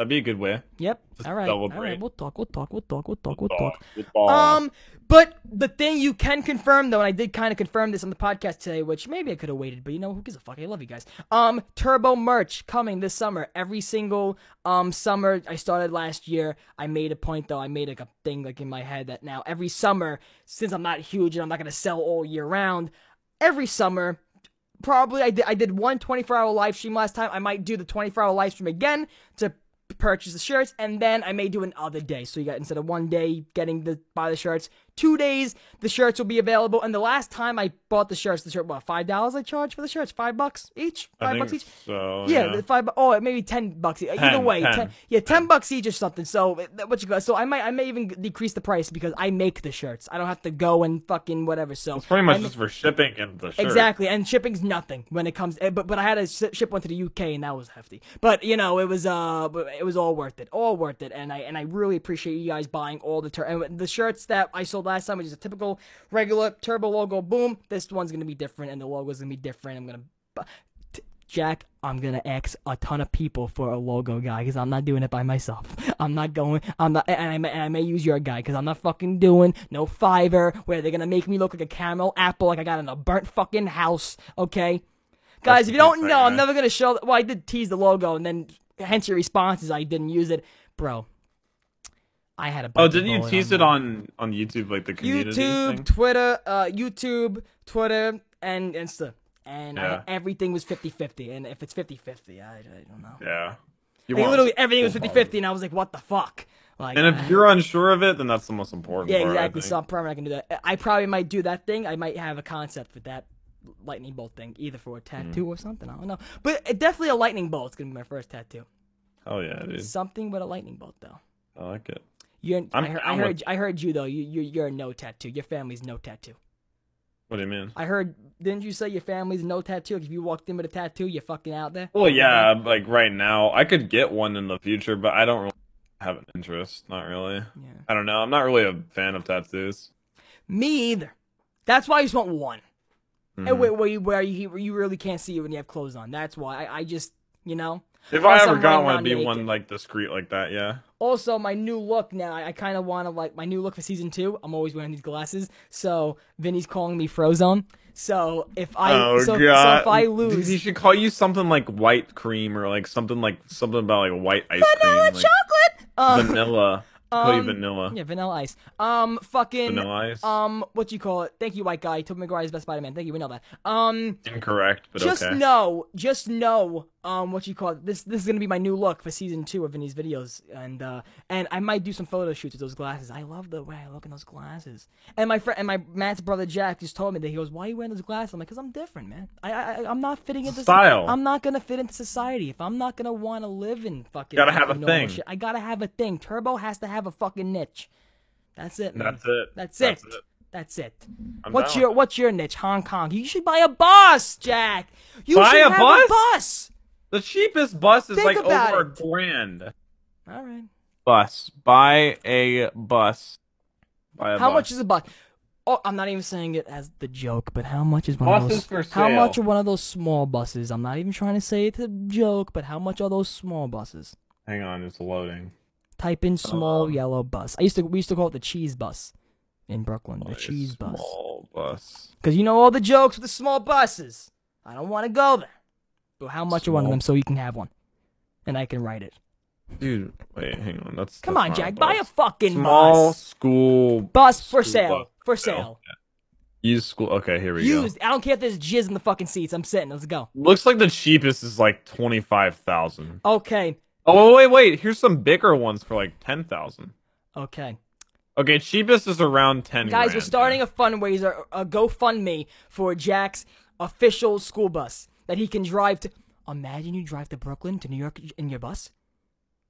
That'd be a good way. Yep. Just all right. All celebrate. right. We'll talk. We'll talk. We'll talk. We'll talk. We'll talk. Um, but the thing you can confirm though, and I did kind of confirm this on the podcast today, which maybe I could have waited, but you know who gives a fuck? I love you guys. Um, Turbo merch coming this summer. Every single um summer I started last year. I made a point though. I made like a thing like in my head that now every summer, since I'm not huge and I'm not gonna sell all year round, every summer. Probably I did I did one 24 hour live stream last time. I might do the 24 hour live stream again to purchase the shirts and then I may do another day. So you got instead of one day getting the buy the shirts, two days the shirts will be available. And the last time I bought the shirts, the shirt what five dollars I charged for the shirts, five bucks each, five bucks each. so. Yeah, Yeah. five. Oh, maybe ten bucks. Either 10, way, 10. 10 yeah, ten bucks each or something. So what you got? So I might, I may even decrease the price because I make the shirts. I don't have to go and fucking whatever. So It's pretty much I ma- just for shipping and the shirt. Exactly, and shipping's nothing when it comes. eh, But but I had to ship one to the UK, and that was hefty. But you know, it was uh, it was all worth it, all worth it. And I and I really appreciate you guys buying all the tur- and the shirts that I sold last time, which is a typical regular turbo logo. Boom, this one's gonna be different, and the logo's gonna be different. I'm gonna. Jack, I'm gonna ask a ton of people for a logo guy because I'm not doing it by myself. I'm not going. I'm not, and I may, and I may use your guy because I'm not fucking doing no Fiverr where they're gonna make me look like a caramel apple like I got in a burnt fucking house. Okay, guys, if you don't know, I'm never gonna show. Well, I did tease the logo, and then hence your response is I didn't use it, bro. I had a. Oh, didn't you tease on it on on YouTube like the community YouTube, thing? Twitter, uh, YouTube, Twitter, and Insta. And I- everything was 50-50. And if it's 50-50, I, I don't know. Yeah. You Like, literally everything was full 50-50, and I was like, what the fuck? Like, And if you're unsure of it, then that's the most important. yeah, part, exactly. So I'm probably not gonna do that. I probably might do that thing. I might have a concept for that lightning bolt thing, either for a tattoo or something. I don't know. But it, definitely a lightning bolt is gonna be my first tattoo. Oh yeah, dude. Something with a lightning bolt, though. I like it. You're, I, I'm heard, I down heard, with- I heard you though. You, you, you're a no tattoo. Your family's no tattoo. What do you mean? I heard. Didn't you say your family's no tattoo? If you walked in with a tattoo, you're fucking out there. Well, yeah, like right now, I could get one in the future, but I don't really have an interest. Not really. Yeah. I don't know. I'm not really a fan of tattoos. Me either. That's why I just want one. Mhm. And where, where you where you you really can't see it when you have clothes on. That's why I, I just you know. If I ever got one, it'd be naked. one like discreet like that. Yeah. Also, my new look now. I, I kind of want to like my new look for season two. I'm always wearing these glasses. So Vinny's calling me Frozone. So if I oh so, so if I lose he should call you something like white cream or like something like something about like white ice vanilla cream, chocolate, um, like vanilla. Call you um, vanilla. yeah, vanilla ice. Um, fucking Vanilla ice. um, what you call it? Thank you, white guy. Tobey Maguire's best Spider-Man. Thank you. We know that. Um, Incorrect, but just okay. know, just know, um, what you call it. This this is gonna be my new look for season two of Vinny's videos, and uh, and I might do some photo shoots with those glasses. I love the way I look in those glasses. And my friend and my Matt's brother Jack just told me that he goes, "Why are you wearing those glasses?" I'm like, "Cause I'm different, man. I I I'm not fitting into Style. I'm not gonna fit into society. If I'm not gonna want to live in fucking Gotta have a thing. shit, I gotta have a thing. Turbo has to have a fucking niche. That's it, man. That's it. That's, That's it. it. That's it. I'm what's down your What's your niche? Hong Kong. You should buy a bus, Jack. You Buy should a have bus? a bus. The cheapest bus is Think like over a grand. All right. Bus. Buy a bus. Buy a How bus. much is a bus? Oh, I'm not even saying it as the joke, but how much is one Buses of for those? How much are one of those small buses? I'm not even trying to say it's a joke, but how much are those small buses? Hang on, it's loading. Type in small Um, yellow bus. I used to we used to call it the cheese bus in Brooklyn. The cheese bus. Small bus. Because you know all the jokes with the small buses. I don't want to go there. How much are one of them so you can have one? And I can write it. Dude, wait, hang on. That's Come that's on, Jack. Buy a fucking small bus. school Bus for school sale. bus. For sale. Used school. Okay, here we go. Used. I don't care if there's jizz in the fucking seats. I'm sitting. Let's go. Looks like the cheapest is like twenty five thousand. Okay. Oh wait, wait. Here's some bigger ones for like ten thousand. Okay. Okay, cheapest is around ten. Guys, we're grand. starting a fundraiser, a GoFundMe for Jack's official school bus that he can drive to. Imagine you drive to Brooklyn to New York in your bus.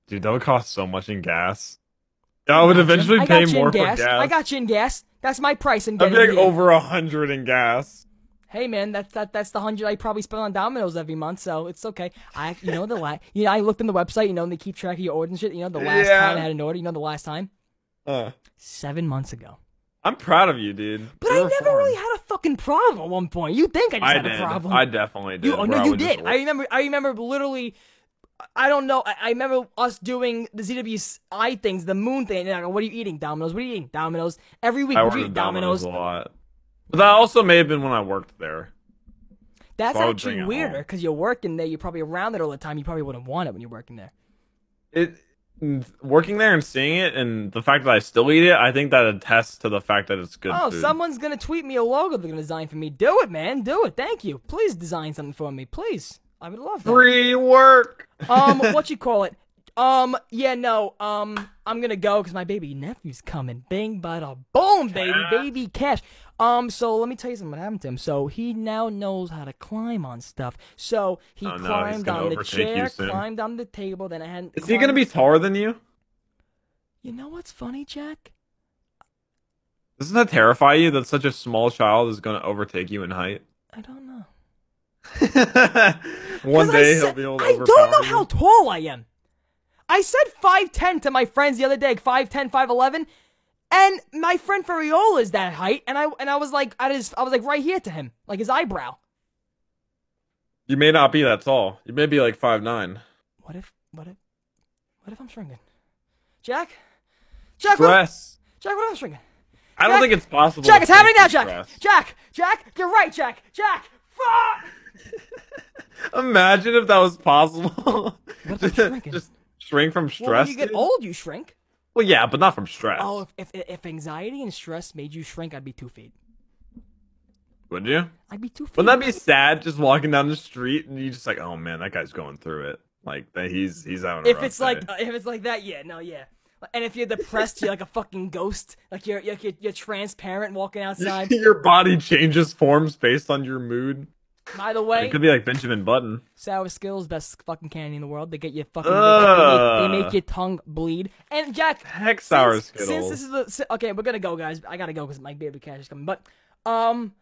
Dude, that would cost so much in gas. That would eventually I pay got you in more for gas. gas. I got you in gas. That's my price in getting be like over a hundred in gas. Hey man, that's that that's the hundred I probably spend on Domino's every month, so it's okay. I you know the last you know I looked in the website, you know, and they keep track of your orders and shit. You know the last Yeah. time I had an order, you know the last time Uh, seven months ago. I'm proud of you, dude. But You're I never reformed. really had a fucking problem at one point. You think I just I had did. a problem? I definitely did. Oh, you, oh no, you just did. I remember. I remember literally. I don't know. I, I remember us doing the ZWI things, the moon thing. And I go, what are you eating? Domino's. What are you eating? Domino's. Every week, I you eat Domino's Domino's? a lot. But that also may have been when I worked there. That's So I actually weirder because you're working there. You're probably around it all the time. You probably wouldn't want it when you're working there. It working there and seeing it, and the fact that I still eat it, I think that attests to the fact that it's good Oh, food. someone's gonna tweet me a logo they're gonna design for me. Do it, man. Do it. Thank you. Please design something for me. Please. I would love that. Free work. um, what you call it? Um, yeah, no. Um, I'm gonna go because my baby nephew's coming. Bing, bada, boom, baby, baby, cash. Um, so let me tell you something happened to him. So he now knows how to climb on stuff. So he Oh, no, climbed on the chair, climbed on the table. Then I had. Is he gonna be taller than you? You know what's funny, Jack? Doesn't that terrify you that such a small child is gonna overtake you in height? I don't know. One day said- he'll be able to I don't know overpower how tall I am. I said 5'10 to my friends the other day, 5'10, 5'11, and my friend Ferriola is that height, and I and I was like, I just I was like right here to him, like his eyebrow. You may not be that tall. You may be like five nine. What if what if what if I'm shrinking? Jack? Jack, what, Stress. Jack, what if I'm shrinking? I don't think it's possible. Jack, it's happening now, Jack. stress. Jack, Jack, you're right, Jack. Jack, fuck. Imagine if that was possible. What if I'm shrinking? Just shrink from Well, stress. when you get old, you shrink. Well, yeah, but not from stress. Oh, if, if if anxiety and stress made you shrink, I'd be two feet. Would you? I'd be two feet. Wouldn't that be sad? Just walking down the street and you just like, oh man, that guy's going through it. Like that, he's he's having. A if it's like day. uh, if it's like that, yeah, no, yeah. And if you're depressed, you're like a fucking ghost. Like you're you're, you're, you're transparent walking outside. your body changes forms based on your mood. By the way, It could be like Benjamin Button. sour Skittles, best fucking candy in the world. They get you fucking. Ugh. They, make, they make your tongue bleed. And Jack, Heck, sour since, Skittles. Since this is the okay, we're gonna go, guys. I gotta go because my baby cash is coming. But um,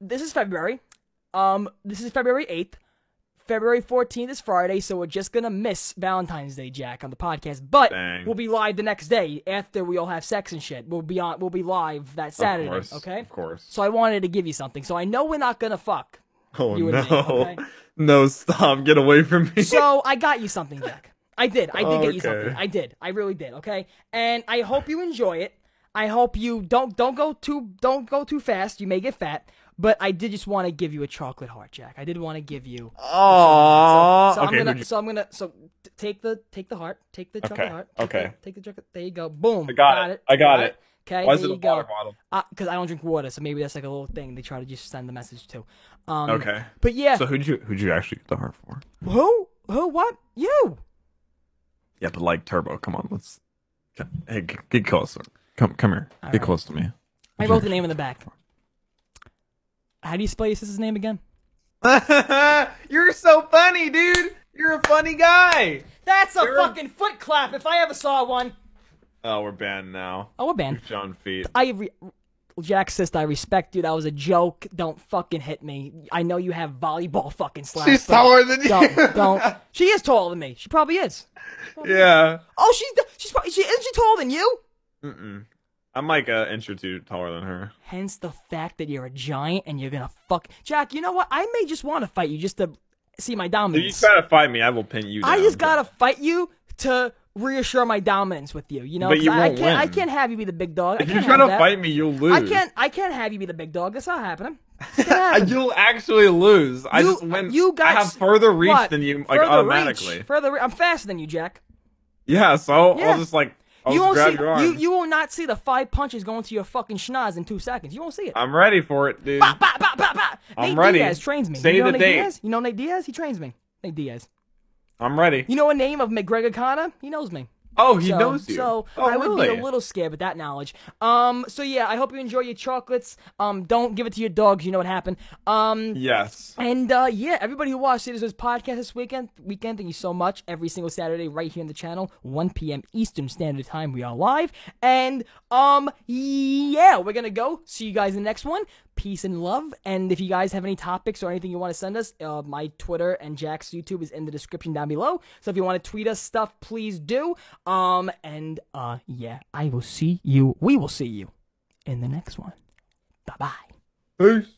this is February. Um, this is February eighth. February 14th is Friday, so we're just gonna miss Valentine's Day, Jack, on the podcast. But Dang. we'll be live the next day after we all have sex and shit. We'll be on. We'll be live that Saturday. of course, okay. Of course. So I wanted to give you something. So I know we're not gonna fuck. Oh no. me, okay? No, stop. Get away from me. So I got you something, Jack. I did. I did get you something. I did. I really did. Okay. And I hope you enjoy it. I hope you don't don't go too don't go too fast. You may get fat. But I did just want to give you a chocolate heart, Jack. I did want to give you. Aww. So okay. I'm gonna. So I'm gonna. So take the take the heart. Take the chocolate Okay, heart. Take okay. The, take the chocolate. There you go. Boom. I got it. I got it. Okay. Why is it a water bottle? Because I don't drink water, so maybe that's like a little thing they try to just send the message to. Um, Okay. But yeah. So who'd you who'd you actually get the heart for? who? Who? What? You? Yeah, but like Turbo. Come on, let's. Hey, get closer. Come come here. All get right. close to me. I wrote the name in the back. How do you spell your sister's name again? You're so funny, dude. You're a funny guy. That's a You're a- fucking foot clap if I ever saw one. Oh, we're banned now. Oh, we're banned. John Feet. I re- Jack sister, I respect you. That was a joke. Don't fucking hit me. I know you have volleyball fucking slaps. She's taller than you. Don't, don't. She is taller than me. She probably is. yeah. Oh, she's she's probably she isn't she taller than you? Mm-mm. I'm like an inch or two taller than her. Hence the fact that you're a giant and you're gonna fuck Jack. You know what? I may just want to fight you just to see my If you dominance. try to fight me, I will pin you down. I just gotta fight you to reasure my dominance with you. You know, But you I won't can't. I can't have you be the big dog. I If you try to that. fight me, you'll lose. I can't. I can't have you be the big dog. That's not happening. It's gonna happen. You'll actually lose. I just win. you got I have further reach what? than you, like Further automatically. Reach. Further. Re- I'm faster than you, Jack. Yeah, so Yeah. I'll just like I'll you just won't see. You you will not see the five punches going to your fucking schnoz in two seconds. You won't see it. I'm ready for it, dude. Bah, bah, bah, bah, bah. I'm Nate ready. Diaz trains me. Say you know the Nate date. Diaz? You know Nate Diaz? He trains me. Nate Diaz. I'm ready. You know a name of McGregor Connor? He knows me. Oh, he so, knows you. So oh, I would really? be a little scared with that knowledge. Um. So yeah, I hope you enjoy your chocolates. Um. Don't give it to your dogs. You know what happened. Um. Yes. And uh, yeah, everybody who watched Citizens podcast this weekend, weekend, thank you so much. Every single Saturday, right here on the channel, 1 p.m. Eastern Standard Time, we are live. And um, yeah, we're gonna go. See you guys in the next one. Peace and love. And if you guys have any topics or anything you want to send us, uh, my Twitter and Jack's YouTube is in the description down below. So if you want to tweet us stuff, please do. Um, and uh, yeah, I will see you. We will see you in the next one. Bye bye. Peace.